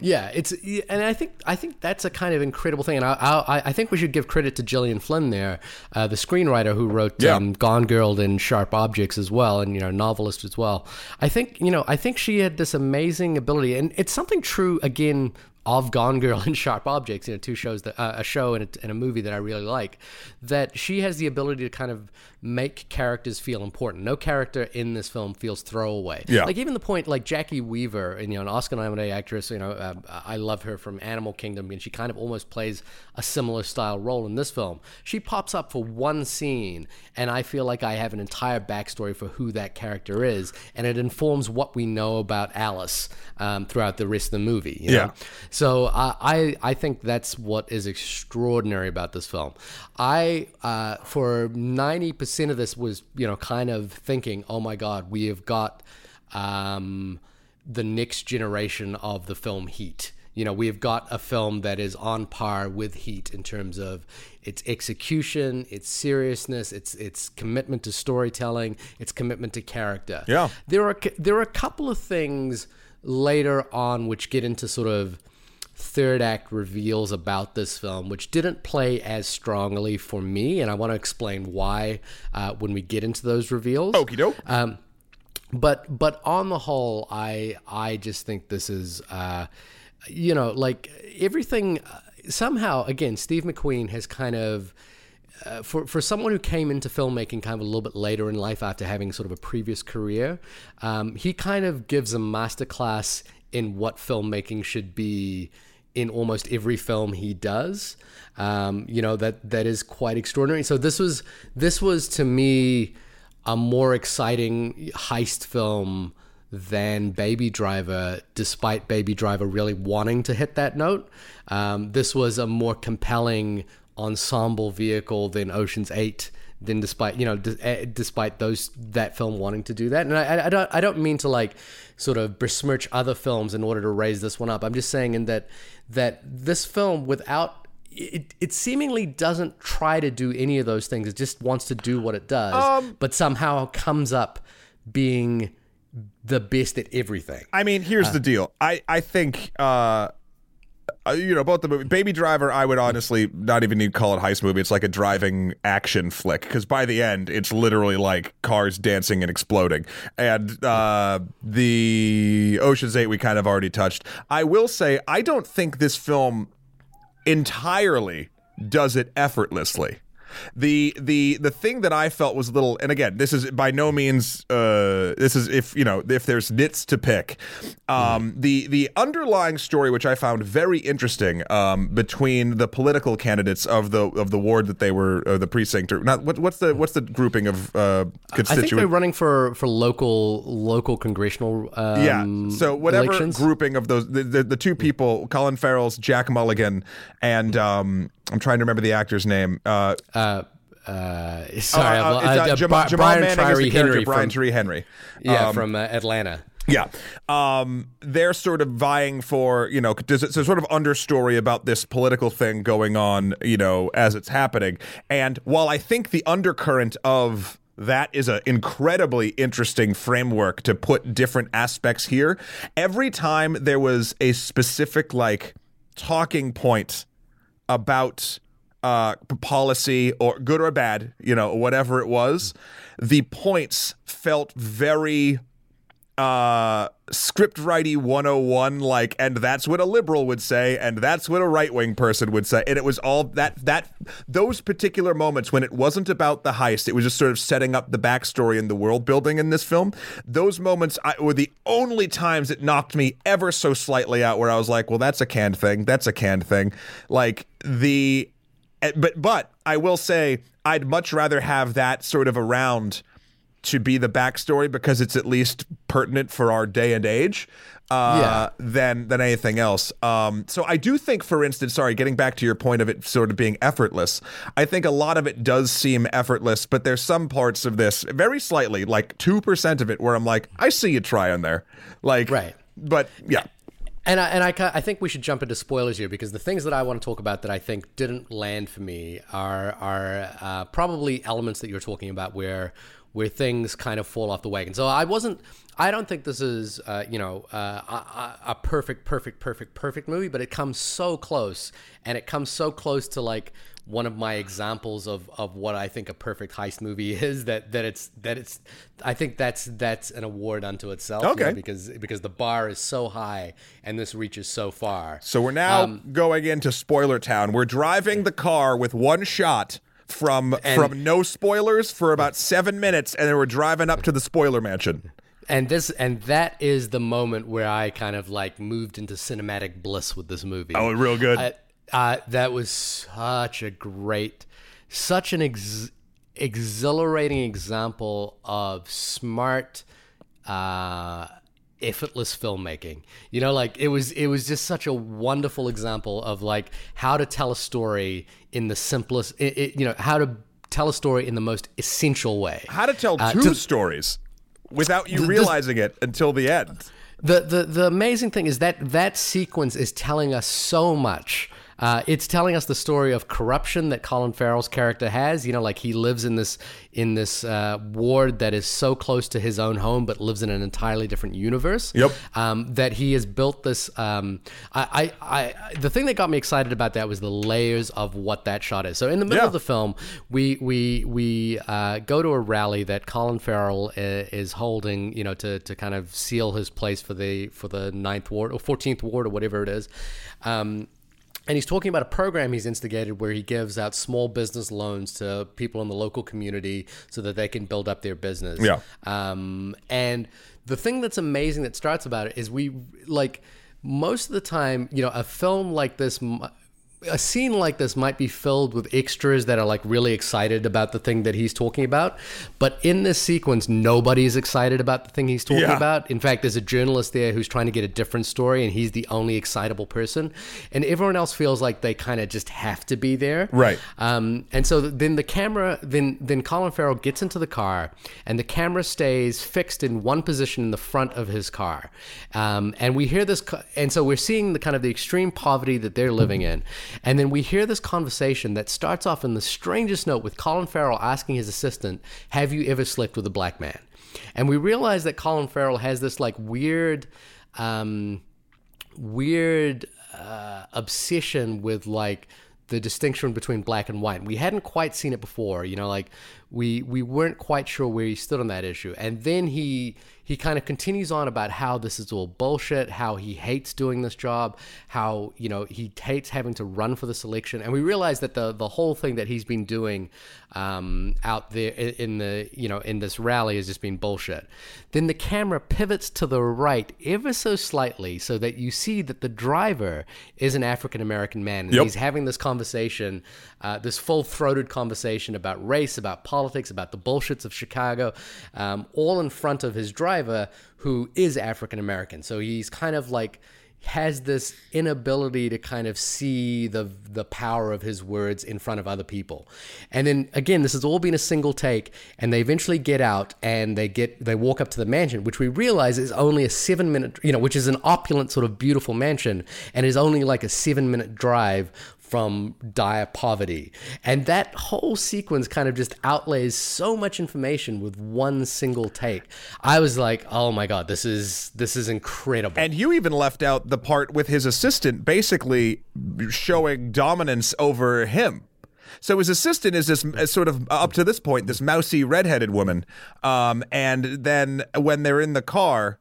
Yeah, it's and I think I think that's a kind of incredible thing, and I I, I think we should give credit to Gillian Flynn there, uh, the screenwriter who wrote Yeah. um, Gone Girl and Sharp Objects as well, and you know novelist as well. I think you know I think she had this amazing ability, and it's something true again of Gone Girl and Sharp Objects, you know, two shows that uh, a show and a, and a movie that I really like. That she has the ability to kind of make characters feel important. No character in this film feels throwaway. Yeah. like even the point like Jacki Weaver, and you know, an Oscar-nominated actress. You know, uh, I love her from Animal Kingdom, and she kind of almost plays a similar style role in this film. She pops up for one scene, and I feel like I have an entire backstory for who that character is, and it informs what we know about Alice um, throughout the rest of the movie. you know? Yeah. So uh, I I think that's what is extraordinary about this film. I uh, for ninety percent of this was you know kind of thinking, oh my god, we have got um, the next generation of the film Heat. You know, we've got a film that is on par with Heat in terms of its execution, its seriousness, its its commitment to storytelling, its commitment to character. Yeah. There are there are a couple of things later on which get into sort of third act reveals about this film, which didn't play as strongly for me, and I want to explain why uh, when we get into those reveals. Okie doke. Um, but but on the whole, I I just think this is, uh, you know, like everything. uh, Somehow, again, Steve McQueen has kind of. Uh, for for someone who came into filmmaking kind of a little bit later in life after having sort of a previous career, um, he kind of gives a masterclass in what filmmaking should be in almost every film he does. Um, you know that that is quite extraordinary. So this was this was to me a more exciting heist film than Baby Driver, despite Baby Driver really wanting to hit that note. Um, this was a more compelling ensemble vehicle than Ocean's Eight. Than despite you know, d- eh, despite those that film wanting to do that, and I, I- don't I don't mean to like sort of besmirch other films in order to raise this one up. I'm just saying in that that this film without it, it seemingly doesn't try to do any of those things. It just wants to do what it does, but somehow comes up being the best at everything. I mean, here's the deal. I I think uh, uh, you know both the movie Baby Driver. I would honestly not even need to call it heist movie. It's like a driving action flick because by the end, it's literally like cars dancing and exploding. And uh, the Ocean's Eight we kind of already touched. I will say I don't think this film entirely does it effortlessly. The the the thing that I felt was a little, and again, this is by no means. Uh, this is if you know if there's nits to pick. Um, the the underlying story, which I found very interesting, um, between the political candidates of the of the ward that they were uh, the precinct or not. What, what's the what's the grouping of uh, I think they're running for for local local congressional. Um, yeah. So whatever elections. grouping of those, the, the the two people, Colin Farrell's Jack Mulligan, and um, I'm trying to remember the actor's name. Uh, Uh, uh, sorry, uh, it's, uh, uh, Jam- Bri- Jamal Brian Manning is the character, Henry Brian from, Henry. yeah, Um, from uh, Atlanta. Yeah. Um, they're sort of vying for, you know, there's a sort of understory about this political thing going on, you know, as it's happening. And while I think the undercurrent of that is an incredibly interesting framework to put different aspects here, every time there was a specific, like, talking point about uh, policy or good or bad, you know, whatever it was, the points felt very uh script righty 101 like and that's what a liberal would say and that's what a right-wing person would say and it was all that that those particular moments when it wasn't about the heist it was just sort of setting up the backstory and the world building in this film those moments I, were the only times it knocked me ever so slightly out where i was like well that's a canned thing that's a canned thing. Like the eh, but but i will say i'd much rather have that sort of around to be the backstory because it's at least pertinent for our day and age uh, Yeah. than than anything else. Um, so I do think, for instance, sorry, getting back to your point of it sort of being effortless, I think a lot of it does seem effortless, but there's some parts of this very slightly, like two percent of it, where I'm like, I see you trying there, like, Right. But yeah, And I, and I, I think we should jump into spoilers here because the things that I want to talk about that I think didn't land for me are are uh, probably elements that you're talking about where where things kind of fall off the wagon. So I wasn't. I don't think this is, uh, you know, uh, a, a perfect, perfect, perfect, perfect movie, but it comes so close, and it comes so close to like one of my examples of, of what I think a perfect heist movie is. That that it's that it's. I think that's that's an award unto itself. Okay. you know, because because the bar is so high and this reaches so far. So we're now Um, going into spoiler town. We're driving the car with one shot from from no spoilers for about seven minutes, and then we're driving up to the spoiler mansion. and this and that is the moment where I kind of like moved into cinematic bliss with this movie. Oh, real good. Uh, uh, that was such a great, such an ex- exhilarating example of smart, uh, effortless filmmaking. You know, like it was, it was just such a wonderful example of like how to tell a story in the simplest, it, it, you know, how to tell a story in the most essential way. How to tell Uh, two to- stories without you this- realizing it until the end. The, the the amazing thing is that that sequence is telling us so much. Uh, it's telling us the story of corruption that Colin Farrell's character has. You know, like he lives in this in this uh, ward that is so close to his own home, but lives in an entirely different universe. Yep. Um, that he has built this. Um, I, I, I, the thing that got me excited about that was the layers of what that shot is. So in the middle Yeah. of the film, we we we uh, go to a rally that Colin Farrell uh, is holding, you know, to, to kind of seal his place for the for the ninth ward or fourteenth ward or whatever it is. Um, and he's talking about a program he's instigated where he gives out small business loans to people in the local community so that they can build up their business. Yeah. Um, and the thing that's amazing that starts about it is we like most of the time, you know, a film like this. A scene like this might be filled with extras that are like really excited about the thing that he's talking about, but in this sequence, nobody is excited about the thing he's talking Yeah. about. In fact, there's a journalist there who's trying to get a different story, and he's the only excitable person, and everyone else feels like they kind of just have to be there. Right. Um, and so then the camera, then then Colin Farrell gets into the car, and the camera stays fixed in one position in the front of his car, um, and we hear this, and so we're seeing the kind of the extreme poverty that they're living in, and then we hear this conversation that starts off in the strangest note with Colin Farrell asking his assistant, "Have you ever slept with a black man?" And we realize that Colin Farrell has this like weird. Um, weird uh, obsession with like the distinction between black and white. We hadn't quite seen it before, you know, like we we weren't quite sure where he stood on that issue. And then he he kind of continues on about how this is all bullshit, how he hates doing this job, how you know he hates having to run for this election, and we realize that the the whole thing that he's been doing um, out there in the you know in this rally has just been bullshit. Then the camera pivots to the right ever so slightly, so that you see that the driver is an African American man, and Yep. he's having this conversation, uh, this full throated conversation about race, about politics, about the bullshits of Chicago, um, all in front of his driver, who is African American. So he's kind of like has this inability to kind of see the the power of his words in front of other people. And then again, this has all been a single take, and they eventually get out and they get they walk up to the mansion, which we realize is only a seven minute, you know, which is an opulent sort of beautiful mansion, and is only like a seven minute drive from dire poverty. And that whole sequence kind of just outlays so much information with one single take. I was like, "Oh my god, this is this is incredible." And you even left out the part with his assistant basically showing dominance over him. So his assistant is this sort of up to this point this mousy redheaded woman, um, and then when they're in the car,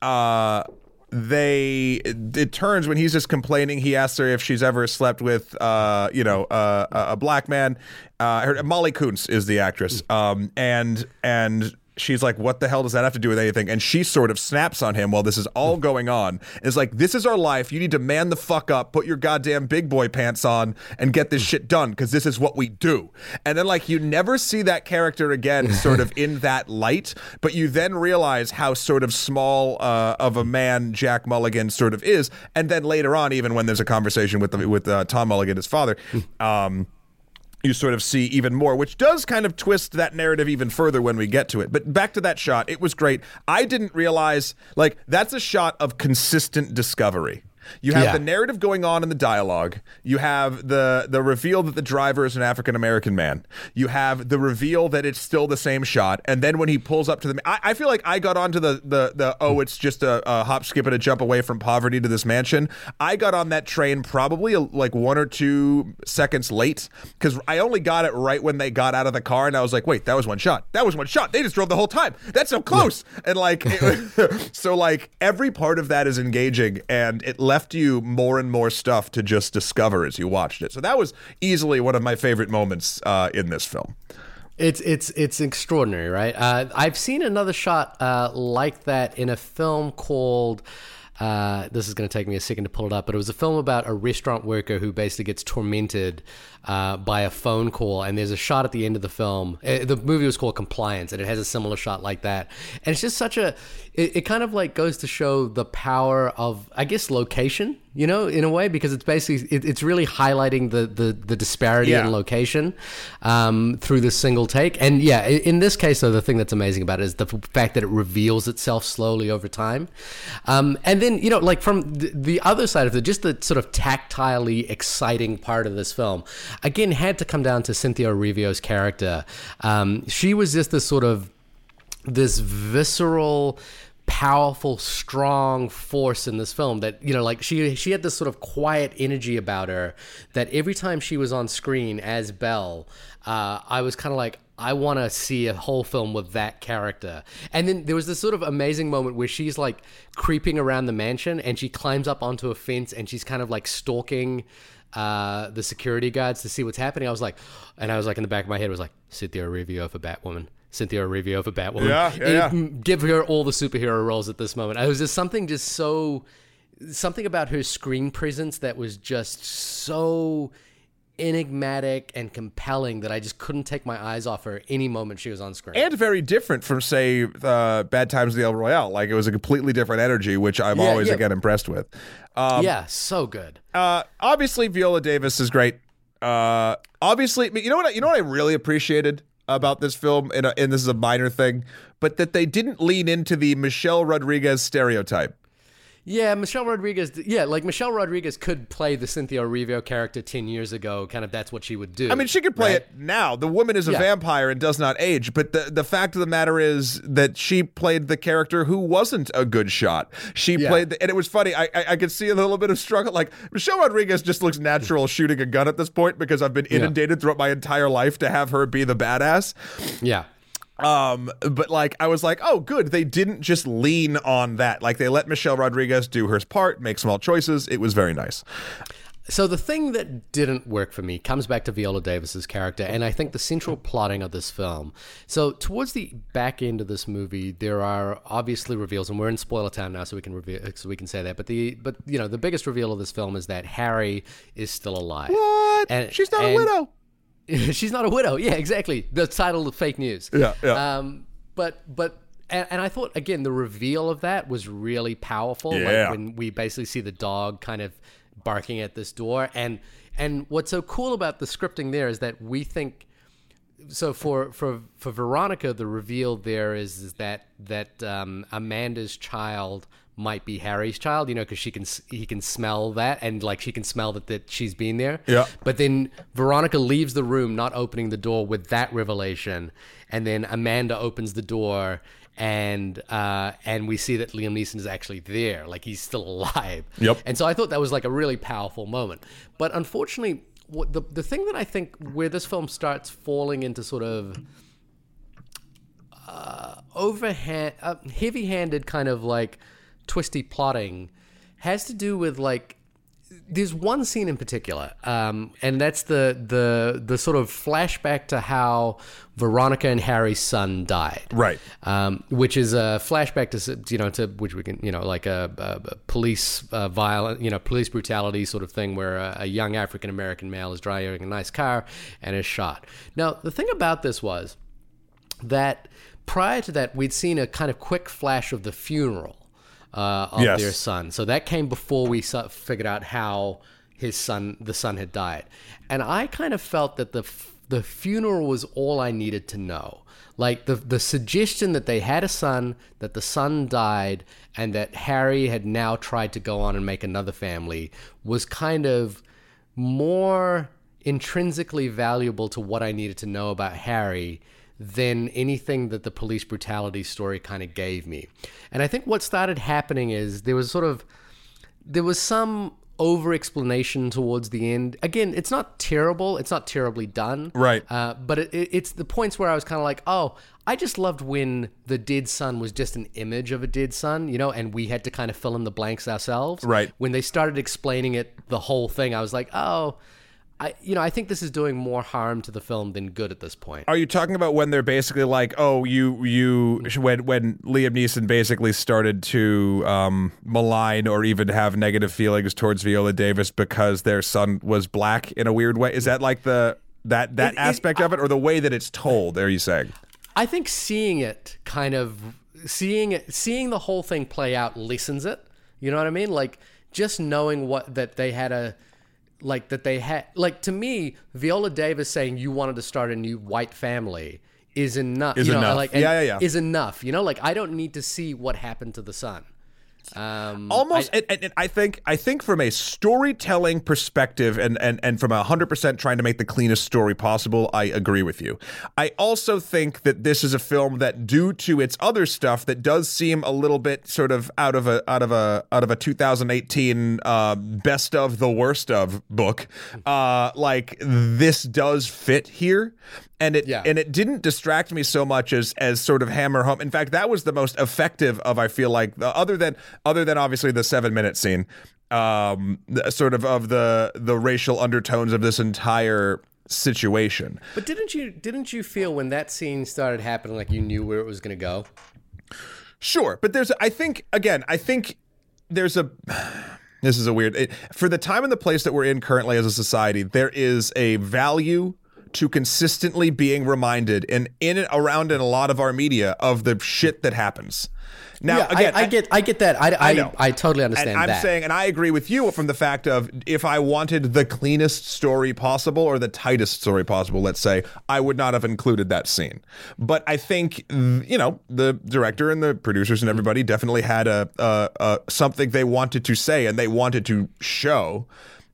uh, they it, turns when he's just complaining. He asks her if she's ever slept with, uh, you know, uh, a a black man. Uh, her, Molly Kunz is the actress, um, and and she's like, "What the hell does that have to do with anything?" And she sort of snaps on him while this is all going on. It's like, "This is our life. You need to man the fuck up, put your goddamn big boy pants on, and get this shit done because this is what we do." And then like you never see that character again, sort of in that light. But you then realize how sort of small uh, of a man Jack Mulligan sort of is. And then later on, even when there's a conversation with the, with uh, Tom Mulligan, his father. Um, you sort of see even more, which does kind of twist that narrative even further when we get to it. But back to that shot, it was great. I didn't realize, like, that's a shot of consistent discovery. You have Yeah. the narrative going on in the dialogue. You have the the reveal that the driver is an African American man. You have the reveal that it's still the same shot. And then when he pulls up to the, I, I feel like I got onto the the the oh, it's just a, a hop, skip, and a jump away from poverty to this mansion. I got on that train probably uh, like one or two seconds late because I only got it right when they got out of the car, and I was like, wait, that was one shot. That was one shot. They just drove the whole time. That's so close. And like, it- so like every part of that is engaging, and it left you more and more stuff to just discover as you watched it. So that was easily one of my favorite moments uh, in this film. It's it's it's extraordinary, right? Uh, I've seen another shot uh, like that in a film called. Uh, this is going to take me a second to pull it up, but it was a film about a restaurant worker who basically gets tormented uh, by a phone call, and there's a shot at the end of the film. Uh, the movie was called Compliance, and it has a similar shot like that. And it's just such a, it, it kind of like goes to show the power of, I guess, location, you know, in a way, because it's basically it, it's really highlighting the the, the disparity Yeah. in location um, through this single take. And yeah, in this case, though, the thing that's amazing about it is the f- fact that it reveals itself slowly over time. Um, and then, you know, like from the, the other side of it, just the sort of tactilely exciting part of this film, again, had to come down to Cynthia Erivo's character. Um, she was just this sort of this visceral powerful strong force in this film that you know like she she had this sort of quiet energy about her that every time she was on screen as Belle uh, I was kind of like I want to see a whole film with that character and then there was this sort of amazing moment where she's like creeping around the mansion and she climbs up onto a fence and she's kind of like stalking uh, the security guards to see what's happening I was like and I was like in the back of my head was like Cynthia Erivo for Batwoman Cynthia Erivo for Batwoman Yeah, yeah, yeah. Give her all the superhero roles at this moment. It was just something just so something about her screen presence that was just so enigmatic and compelling that I just couldn't take my eyes off her any moment she was on screen. and very different from say uh, Bad Times at the El Royale. Like it was a completely different energy, which I'm Yeah, always yeah. again impressed with. Um, yeah, so good. uh, obviously Viola Davis is great. Uh, obviously, you know what? I, you know what I really appreciated about this film, and, uh, and this is a minor thing, but that they didn't lean into the Michelle Rodriguez stereotype. Yeah, Michelle Rodriguez. Yeah, like Michelle Rodriguez could play the Cynthia Erivo character ten years ago. Kind of that's what she would do. I mean, she could play right? it now. The woman is a Yeah. vampire and does not age. But the, the fact of the matter is that she played the character who wasn't a good shot. She Yeah. played, the, and it was funny. I, I I could see a little bit of struggle. Like Michelle Rodriguez just looks natural shooting a gun at this point because I've been inundated throughout my entire life to have her be the badass. Yeah. Um, but like I was like, oh, good. They didn't just lean on that. Like they let Michelle Rodriguez do her part, make small choices. It was very nice. So the thing that didn't work for me comes back to Viola Davis's character, and I think the central plotting of this film. So towards the back end of this movie, there are obviously reveals, and we're in spoiler town now, so we can reveal, so we can say that. But the but you know the biggest reveal of this film is that Harry is still alive. What? And- She's not a widow. She's not a widow. Yeah, exactly. The title of fake news. Yeah, yeah. Um, but but and, and I thought again the reveal of that was really powerful. Yeah. Like when we basically see the dog kind of barking at this door, and and what's so cool about the scripting there is that we think. So for for for Veronica, the reveal there is, is that that um, Amanda's child might be Harry's child, you know, because she can he can smell that, and like she can smell that that she's been there. Yeah. But then Veronica leaves the room, not opening the door with that revelation, and then Amanda opens the door, and uh, and we see that Liam Neeson is actually there, like he's still alive. Yep. And so I thought that was like a really powerful moment. But unfortunately, what the the thing that I think where this film starts falling into sort of uh, overhand, uh, heavy-handed kind of like twisty plotting has to do with like there's one scene in particular, um, and that's the the the sort of flashback to how Veronica and Harry's son died. Right. Um, which is a flashback to you know to which we can you know like a, a, police uh, violent you know police brutality sort of thing where a, a young African American male is driving a nice car and is shot. Now the thing about this was that prior to that, we'd seen a kind of quick flash of the funeral uh, of Yes. their son. So that came before we figured out how his son, the son, had died. And I kind of felt that the f- the funeral was all I needed to know. Like the the suggestion that they had a son, that the son died, and that Harry had now tried to go on and make another family was kind of more intrinsically valuable to what I needed to know about Harry than anything that the police brutality story kind of gave me. And I think what started happening is there was sort of there was some over explanation towards the end. Again, it's not terrible. It's not terribly done. Right. Uh, but it, it, it's the points where I was kind of like, oh, I just loved when the dead son was just an image of a dead son, you know, and we had to kind of fill in the blanks ourselves. Right. When they started explaining it, the whole thing, I was like, oh, I, you know, I think this is doing more harm to the film than good at this point. Are you talking about when they're basically like, oh, you you when when Liam Neeson basically started to um, malign or even have negative feelings towards Viola Davis because their son was black in a weird way? Is that like the that that It- it- aspect of it, or the way that it's told? Are you saying? I think seeing it kind of seeing it seeing the whole thing play out lessens it. You know what I mean? Like just knowing what that they had a like that they had like to me Viola Davis saying you wanted to start a new white family is enough. Is you know, enough. like Yeah, yeah, yeah. Is enough. You know, like I don't need to see what happened to the son. Um, almost and, and, and i think i think from a storytelling perspective and and and from a 100% trying to make the cleanest story possible i agree with you i also think that this is a film that due to its other stuff that does seem a little bit sort of out of a out of a out of a 2018 uh, best of the worst of book uh like this does fit here and it Yeah. and it didn't distract me so much as as sort of hammer home. In fact, that was the most effective of I feel like the, other than other than obviously the seven minute scene, um, sort of of the the racial undertones of this entire situation. but didn't you didn't you feel when that scene started happening like you knew where it was going to go? Sure, but there's I think again I think there's a this is a weird it, for the time and the place that we're in currently as a society there is a value to consistently being reminded and in and around in a lot of our media of the shit that happens. Now yeah, again I, I get I get that. I, I, know. I, totally understand and I'm that. saying, and I agree with you from the fact of if I wanted the cleanest story possible or the tightest story possible, let's say, I would not have included that scene. But I think, you know, the director and the producers and everybody definitely had a, a, a something they wanted to say and they wanted to show.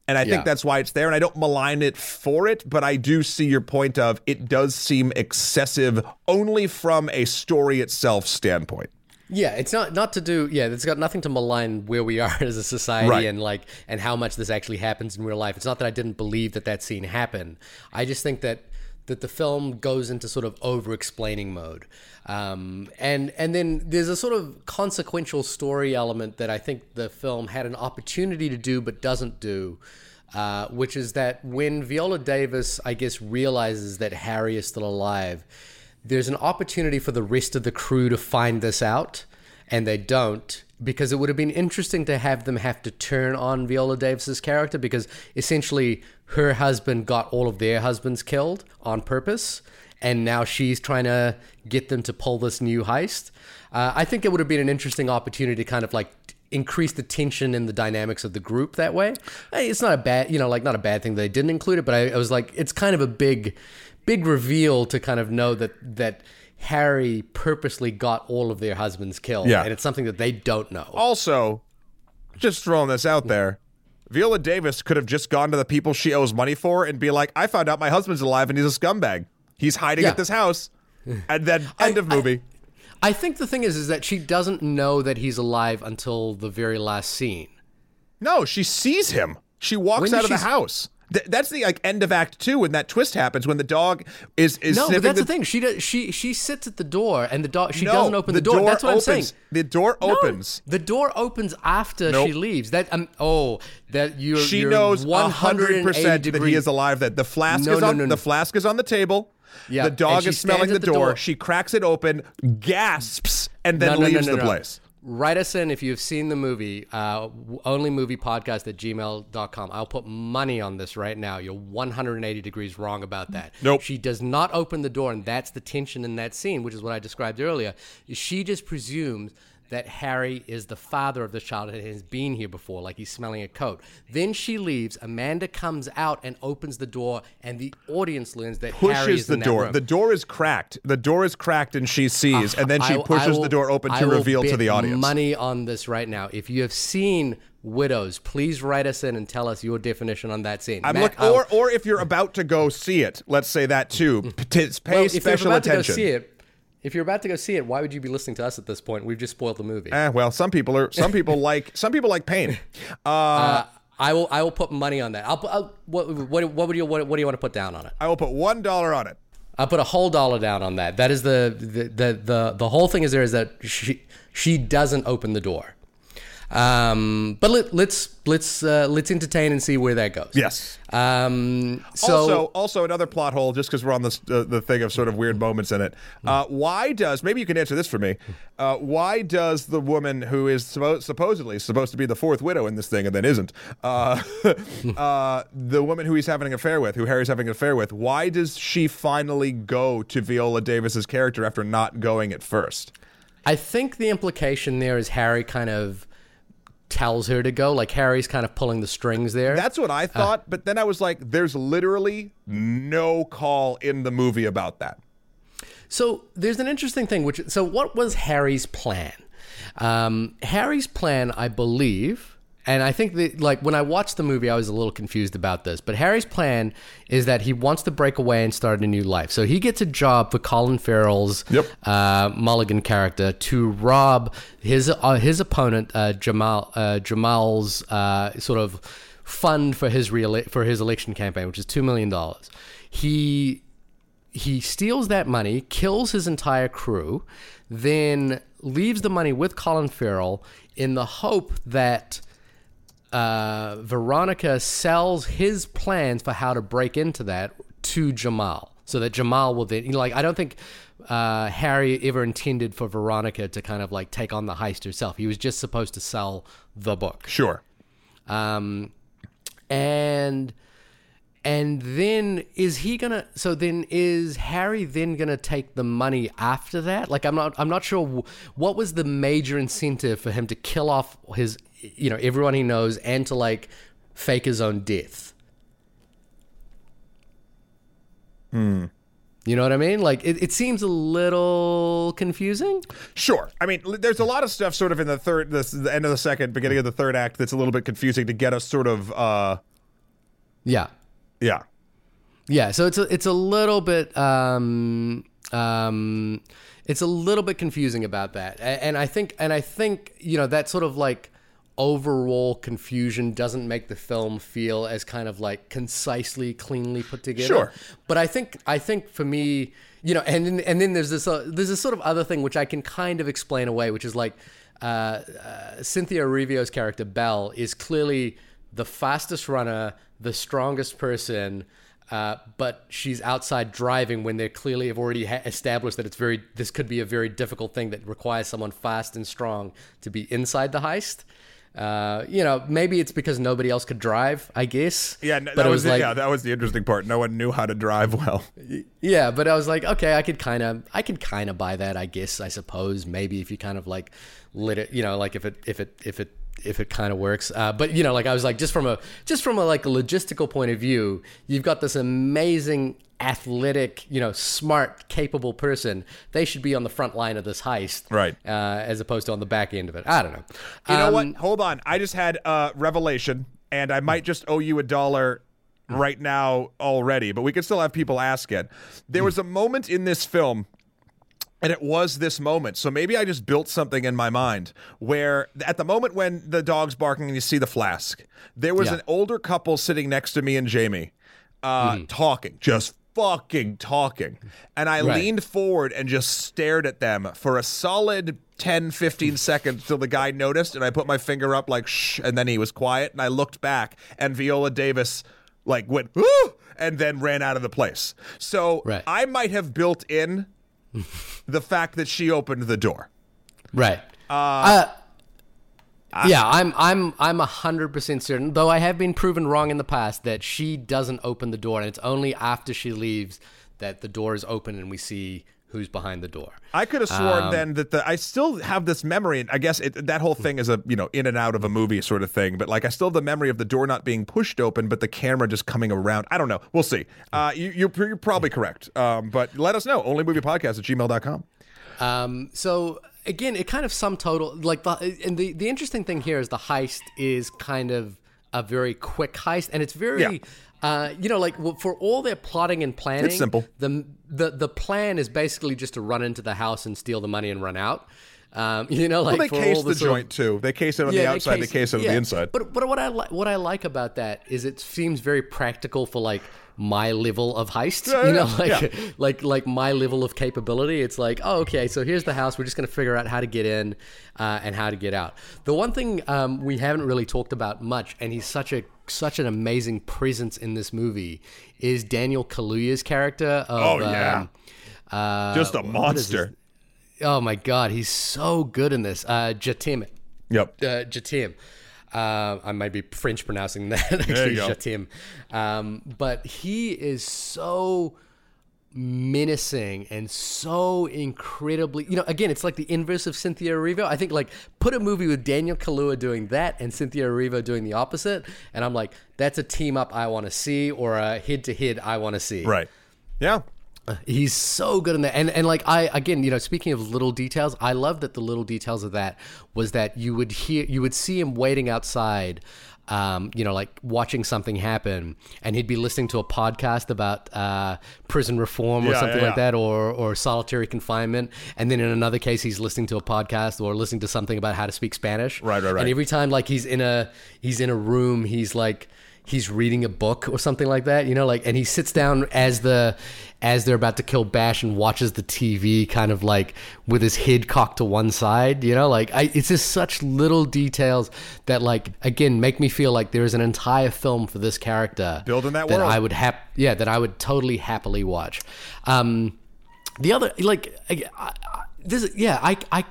And I Yeah. think that's why it's there. And I don't malign it for it, but I do see your point of it does seem excessive only from a story itself standpoint. Yeah, it's not not to do. Yeah, it's got nothing to malign where we are as a society Right. and like and how much this actually happens in real life. It's not that I didn't believe that that scene happened. I just think that that the film goes into sort of over explaining mode, um, and and then there's a sort of consequential story element that I think the film had an opportunity to do but doesn't do. Uh, which is that when Viola Davis, I guess, realizes that Harry is still alive, there's an opportunity for the rest of the crew to find this out, and they don't because it would have been interesting to have them have to turn on Viola Davis's character because essentially her husband got all of their husbands killed on purpose, and now she's trying to get them to pull this new heist. Uh, I think it would have been an interesting opportunity to kind of like increase the tension in the dynamics of the group that way. It's not a bad, you know, like not a bad thing that they didn't include it, but I, I was like, it's kind of a big, big reveal to kind of know that that Harry purposely got all of their husbands killed, Yeah. and it's something that they don't know. Also, just throwing this out there, Viola Davis could have just gone to the people she owes money for and be like, I found out my husband's alive and he's a scumbag. He's hiding Yeah. at this house. And then end of movie. I think the thing is, is that she doesn't know that he's alive until the very last scene. no, she sees him. She walks When out of the house. Th- that's the like end of act two when that twist happens when the dog is is No, but that's the, the, thing. She does, she she sits at the door, and the dog she No, doesn't open the, door. That's what opens. I'm saying. The door No, opens. the door opens after Nope. she leaves. That um oh that you She you're knows one hundred percent that he is alive. That the flask No, is no, on no, no. the flask is on the table. Yeah, the dog is smelling the the door. door. She cracks it open, gasps, and then No, no, no, leaves no, the no. place. Write us in if you've seen the movie, uh, onlymoviepodcast at gmail.com. I'll put money on this right now. You're 180 degrees wrong about that. Nope. She does not open the door, and that's the tension in that scene, which is what I described earlier. She just presumes that Harry is the father of the child and has been here before, like he's smelling a coat. Then she leaves. Amanda comes out and opens the door, and the audience learns that Harry Pushes is the in that door. room. The door is cracked. The door is cracked, and she sees, uh, and then she I- I pushes will- the door open I to reveal to the audience. Money on this right now. If you have seen Widows, please write us in and tell us your definition on that scene. I'm Matt, look, or or if you're about to go see it, let's say that too. P- pay well, if you're special about attention. to go see it, if you're about to go see it, why would you be listening to us at this point? We've just spoiled the movie. Eh, well, some people are. Some people like. Some people like pain. Uh, Uh, I will. I will put money on that. I'll. put- I'll what, what, what would you? What, what do you want to put down on it? I will put one dollar on it. I'll put a whole dollar down on that. That is the the the the, the whole thing is there is that she she doesn't open the door. Um, but let, let's let's uh, let's entertain and see where that goes. Yes. Um. So also, also another plot hole, just because we're on this uh, the thing of sort of weird moments in it. Uh, why does maybe you can answer this for me? Uh, why does the woman who is suppo- supposedly supposed to be the fourth widow in this thing and then isn't, uh, uh, the woman who he's having an affair with, who Harry's having an affair with, why does she finally go to Viola Davis's character after not going at first? I think the implication there is Harry kind of tells her to go. Like Harry's kind of pulling the strings there. That's what I thought, but then I was like, there's literally no call in the movie about that. So there's an interesting thing. Which so what was Harry's plan? Um, Harry's plan, I believe, and I think that like when I watched the movie, I was a little confused about this. But Harry's plan is that he wants to break away and start a new life. So he gets a job for Colin Farrell's Yep. uh, Mulligan character to rob his uh, his opponent uh, Jamal uh, Jamal's uh, sort of fund for his reele- for his election campaign, which is two million dollars. He he steals that money, kills his entire crew, then leaves the money with Colin Farrell in the hope that uh, Veronica sells his plans for how to break into that to Jamal, so that Jamal will then, you know, like, I don't think uh, Harry ever intended for Veronica to kind of like take on the heist herself. He was just supposed to sell the book. Sure. Um, and and then is he gonna? So then is Harry then gonna take the money after that? Like I'm not I'm not sure what was the major incentive for him to kill off his you know everyone he knows and to like fake his own death. Hmm. You know what I mean? Like it, it seems a little confusing. Sure. I mean, there's a lot of stuff sort of in the third, this, the end of the second, beginning of the third act that's a little bit confusing to get us sort of, uh, Yeah. yeah. Yeah, so it's a, it's a little bit um, um, it's a little bit confusing about that, and I think and I think you know that sort of like overall confusion doesn't make the film feel as kind of like concisely, cleanly put together. Sure. but I think I think for me, you know, and then, and then there's this uh, there's this sort of other thing which I can kind of explain away, which is like uh, uh, Cynthia Erivo's character Belle is clearly the fastest runner, the strongest person. Uh, but she's outside driving when they clearly have already ha- established that it's very. This could be a very difficult thing that requires someone fast and strong to be inside the heist. Uh, you know, maybe it's because nobody else could drive. I guess. Yeah, but that was like, yeah, that was the interesting part. No one knew how to drive well. yeah, but I was like, okay, I could kind of, I could kind of buy that. I guess, I suppose, maybe if you kind of like lit it, you know, like if it, if it, if it, if it kind of works. Uh, but you know, like I was like, just from a, just from a like a logistical point of view, you've got this amazing, athletic, you know, smart, capable person. They should be on the front line of this heist, Right. Uh, as opposed to on the back end of it. I don't know. You know Um, what? Hold on. I just had a revelation, and I might just owe you a dollar right now already, but we can still have people ask it. There was a moment in this film and it was this moment. So maybe I just built something in my mind where at the moment when the dog's barking and you see the flask, there was Yeah. an older couple sitting next to me and Jamie uh, talking, just fucking talking. And I Right. leaned forward and just stared at them for a solid 10, 15 seconds till the guy noticed and I put my finger up like shh and then he was quiet and I looked back and Viola Davis like went Woo! and then ran out of the place. So Right. I might have built in the fact that she opened the door. Right. Uh, yeah, I'm I'm I'm hundred percent certain, though I have been proven wrong in the past that she doesn't open the door, and it's only after she leaves that the door is open and we see who's behind the door. I could have sworn Um, then that the I still have this memory, and I guess it, that whole thing is a you know in and out of a movie sort of thing. But like I still have the memory of the door not being pushed open, but the camera just coming around. I don't know. We'll see. Uh, you, you're, you're probably correct. Um, but let us know. Onlymoviepodcast at gmail.com. Um, so again, it kind of sum total like the and the the interesting thing here is the heist is kind of a very quick heist, and it's very. Yeah. Uh, you know, like for all their plotting and planning, It's simple. The the the plan is basically just to run into the house and steal the money and run out. Um, you know, like Well, they for case all the, sort of- joint too. They case it on the outside. They case it on yeah. the inside. But but what I li- what I like about that is it seems very practical for like my level of heist. Yeah, you know, like yeah. like like my level of capability. It's like oh okay, so here's the house. We're just gonna figure out how to get in uh, and how to get out. The one thing um, we haven't really talked about much, and he's such a such an amazing presence in this movie, is Daniel Kaluuya's character. Of, Oh, yeah. um, uh, just a monster. Oh my god, he's so good in this. Uh, Jatim Yep. uh, Jatim. Uh, I might be French pronouncing that. Actually, you go. Jatim. Um, but he is so menacing and so incredibly. You know, again, it's like the inverse of Cynthia Erivo. I think like put a movie with Daniel Kaluuya doing that and Cynthia Erivo doing the opposite, and I'm like, that's a team up I want to see or a head to head I want to see. Right. Yeah. He's so good in that, and and like I again, you know, speaking of little details, I love that the little details of that was that you would hear, you would see him waiting outside, um, you know, like watching something happen, and he'd be listening to a podcast about uh, prison reform or Yeah, something yeah, like that, or or solitary confinement, and then in another case, he's listening to a podcast or listening to something about how to speak Spanish. Right, right, right. And every time, like he's in a he's in a room, he's like he's reading a book or something like that, you know, like and he sits down as the as they're about to kill Bash and watches the TV kind of like with his head cocked to one side, you know, like I it's just such little details that like again make me feel like there's an entire film for this character Building that that world. I would hap- yeah, that I would totally happily watch. Um the other like I, I, this yeah, I I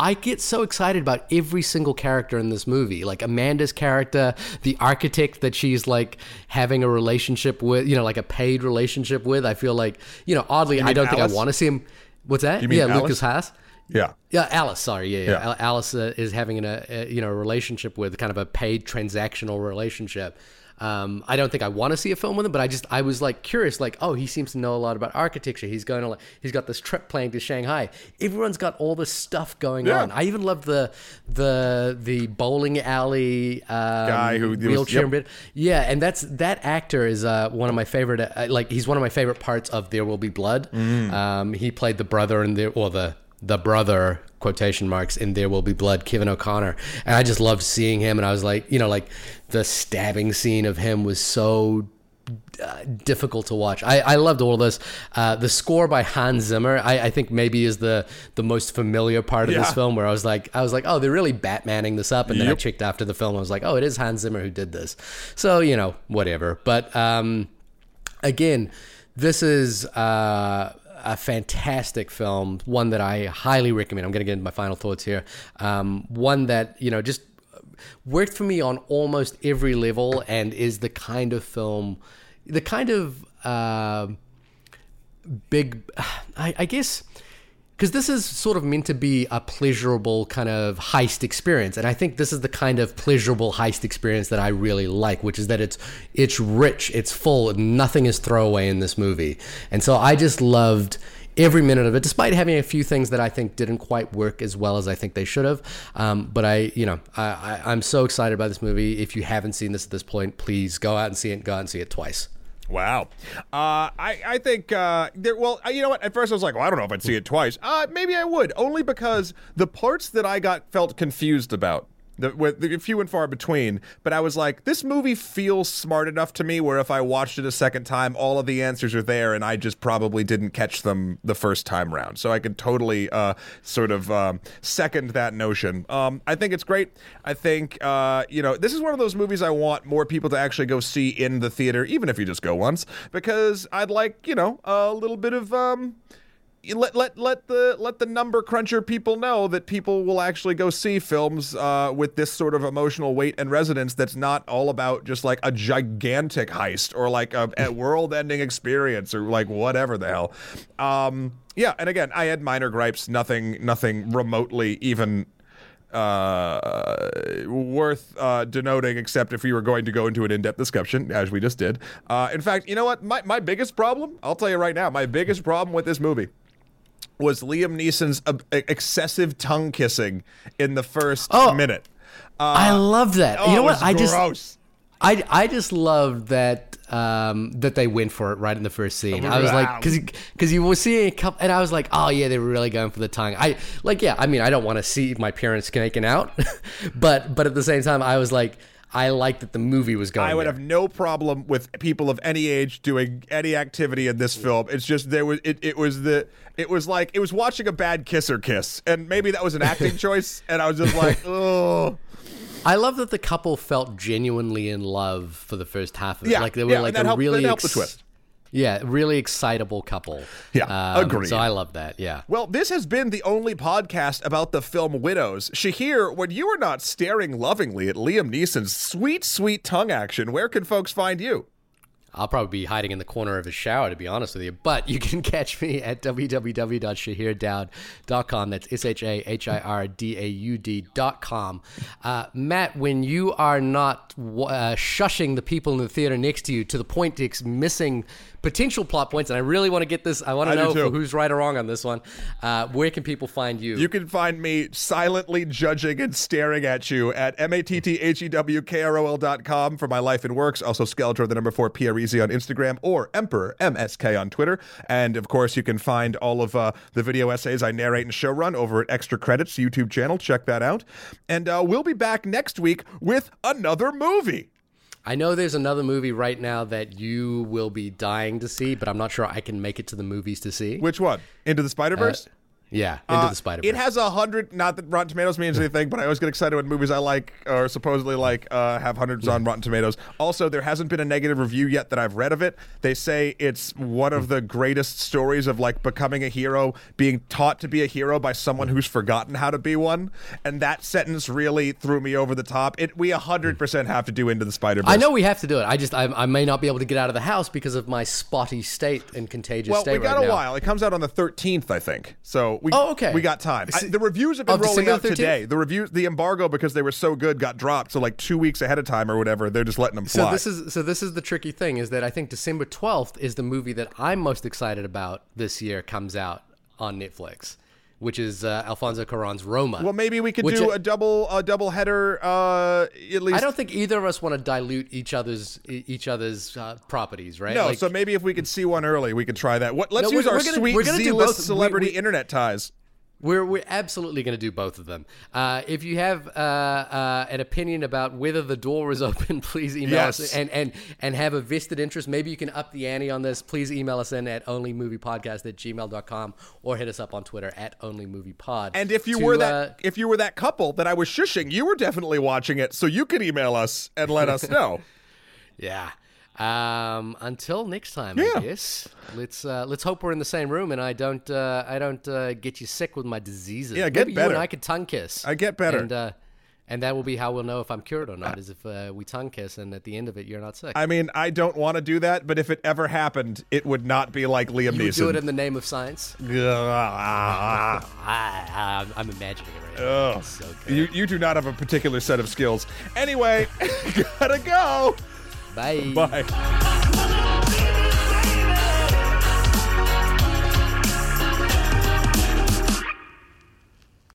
I get so excited about every single character in this movie. Like Amanda's character, the architect that she's like having a relationship with, you know, like a paid relationship with. I feel like, you know, oddly, I don't think I want to see him. What's that? You mean yeah, Alice? Lukas Haas. Yeah. Yeah, Alice. Sorry, yeah, yeah. Yeah. Alice uh, is having a, a you know a relationship with kind of a paid transactional relationship. Um, I don't think I want to see a film with him, but I just I was like curious, like oh he seems to know a lot about architecture. He's going to like he's got this trip planned to Shanghai. Everyone's got all this stuff going Yeah. on. I even love the the the bowling alley um, Guy who was- wheelchair yep. Yeah, and that's that actor is uh, one of my favorite. Uh, like he's one of my favorite parts of There Will Be Blood. Mm. Um, he played the brother in there, or the the brother quotation marks in There Will Be Blood, Kevin O'Connor, and I just loved seeing him. And I was like, you know, like the stabbing scene of him was so uh, difficult to watch. I, I loved all this. Uh, the score by Hans Zimmer, I, I think maybe is the the most familiar part of this film. Where I was like, I was like, oh, they're really Batmaning this up, and then I checked after the film. I was like, oh, it is Hans Zimmer who did this. So you know, whatever. But um, again, this is uh, a fantastic film. One that I highly recommend. I'm going to get into my final thoughts here. Um, one that you know just worked for me on almost every level, and is the kind of film, the kind of uh, big, I, I guess. Because this is sort of meant to be a pleasurable kind of heist experience, and I think this is the kind of pleasurable heist experience that I really like, which is that it's it's rich, it's full, nothing is throwaway in this movie, and so I just loved every minute of it, despite having a few things that I think didn't quite work as well as I think they should have. Um, but I, you know, I, I, I'm so excited by this movie. If you haven't seen this at this point, please go out and see it. Go out and see it twice. Wow. Uh, I, I think, uh, there, well, uh, you know what? At first I was like, well, I don't know if I'd see it twice. Uh, maybe I would, only because the parts that I got felt confused about. The, with the few and far between, but I was like, this movie feels smart enough to me where if I watched it a second time, all of the answers are there, and I just probably didn't catch them the first time round. So I could totally uh, sort of um, second that notion. Um, I think it's great. I think uh, you know this is one of those movies I want more people to actually go see in the theater, even if you just go once, because I'd like you know a little bit of. Um, let let let the let the number cruncher people know that people will actually go see films uh, with this sort of emotional weight and resonance. That's not all about just like a gigantic heist or like a, a world-ending experience or like whatever the hell. Um, yeah, and again, I had minor gripes. Nothing, nothing remotely even uh, worth uh, denoting, except if we were going to go into an in-depth discussion, as we just did. Uh, in fact, you know what? My my biggest problem, I'll tell you right now, my biggest problem with this movie was Liam Neeson's uh, excessive tongue kissing in the first Oh. minute. I love that. Oh, you know what? I just. I, I just love that um, that they went for it right in the first scene. I was like, because because you were seeing a couple, and I was like, oh yeah, they were really going for the tongue. I like, yeah, I mean, I don't want to see my parents making out, but but at the same time, I was like, I like that the movie was going. I would there. have no problem with people of any age doing any activity in this film. It's just there was it, it was the it was like it was watching a bad kisser kiss, and maybe that was an acting choice, and I was just like, oh. I love that the couple felt genuinely in love for the first half of it. Yeah, like they were yeah, like a helped- really helped the twist. Yeah, really excitable couple. Yeah, Um, agreed. So I love that. Yeah. Well, this has been the only podcast about the film Widows. Shahir, when you are not staring lovingly at Liam Neeson's sweet, sweet tongue action, where can folks find you? I'll probably be hiding in the corner of his shower, to be honest with you. But you can catch me at www.shahirdaud.com. That's S H A H I R D A U D.com. Uh, Matt, when you are not uh, shushing the people in the theater next to you to the point it's missing potential plot points, and I really want to get this, I want to do know who's right or wrong on this one. Uh, where can people find you? You can find me silently judging and staring at you at E M-A-T-T-H-E-W-K-R-O-L dot com for my life and works. Also Skeletor, the number four, Pierisi on Instagram or Emperor, M-S-K on Twitter. And of course, you can find all of uh, the video essays I narrate and showrun over at Extra Credits YouTube channel. Check that out. And uh, we'll be back next week with another movie. I know there's another movie right now that you will be dying to see, but I'm not sure I can make it to the movies to see. Which one? Into the Spider-Verse? Uh, yeah, Into Uh, the Spider It has a hundred. Not that Rotten Tomatoes means anything, but I always get excited when movies I like or supposedly like uh, have hundreds on Rotten Tomatoes. Also, there hasn't been a negative review yet that I've read of it. They say it's one of the greatest stories of like becoming a hero, being taught to be a hero by someone who's forgotten how to be one, and that sentence really threw me over the top. It we hundred percent have to do Into the Spider. I know we have to do it. I just I, I may not be able to get out of the house because of my spotty state and contagious Well, state we got right a now. while. It comes out on the 13th, I think. So we Oh, okay. we got time. I- the reviews have been of rolling out today. The reviews, the embargo because they were so good got dropped. So like two weeks ahead of time or whatever, they're just letting them fly. So this is so this is the tricky thing is that I think December 12th is the movie that I'm most excited about this year comes out on Netflix, which is uh, Alfonso Cuarón's Roma. well, maybe we could do I- a double a double header. Uh, at least I don't think either of us want to dilute each other's each other's uh, properties, right? no. Like- so maybe if we could see one early, we could try that. What? Let's No, use our we're gonna- sweet do Z-list both. We- celebrity we- internet ties. We're, we're absolutely going to do both of them. Uh, if you have uh, uh, an opinion about whether the door is open, please email Yes. us and, and, and have a vested interest. Maybe you can up the ante on this. Please email us in at onlymoviepodcast at gmail.com or hit us up on Twitter at onlymoviepod. And if you to, were that uh, if you were that couple that I was shushing, you were definitely watching it. So you could email us and let us know. yeah. Um, until next time, Yeah. I guess. Let's uh, let's hope we're in the same room and I don't uh, I don't uh, get you sick with my diseases. Yeah, get Maybe you better. and I could tongue kiss. I get better. And uh, and that will be how we'll know if I'm cured or not. Is if uh, we tongue kiss and at the end of it you're not sick. I mean, I don't want to do that, but if it ever happened, it would not be like Liam you Neeson. do it in the name of science. I, I, I'm imagining it right now. So. You, you do not have a particular set of skills. Anyway, gotta go. Bye. Bye.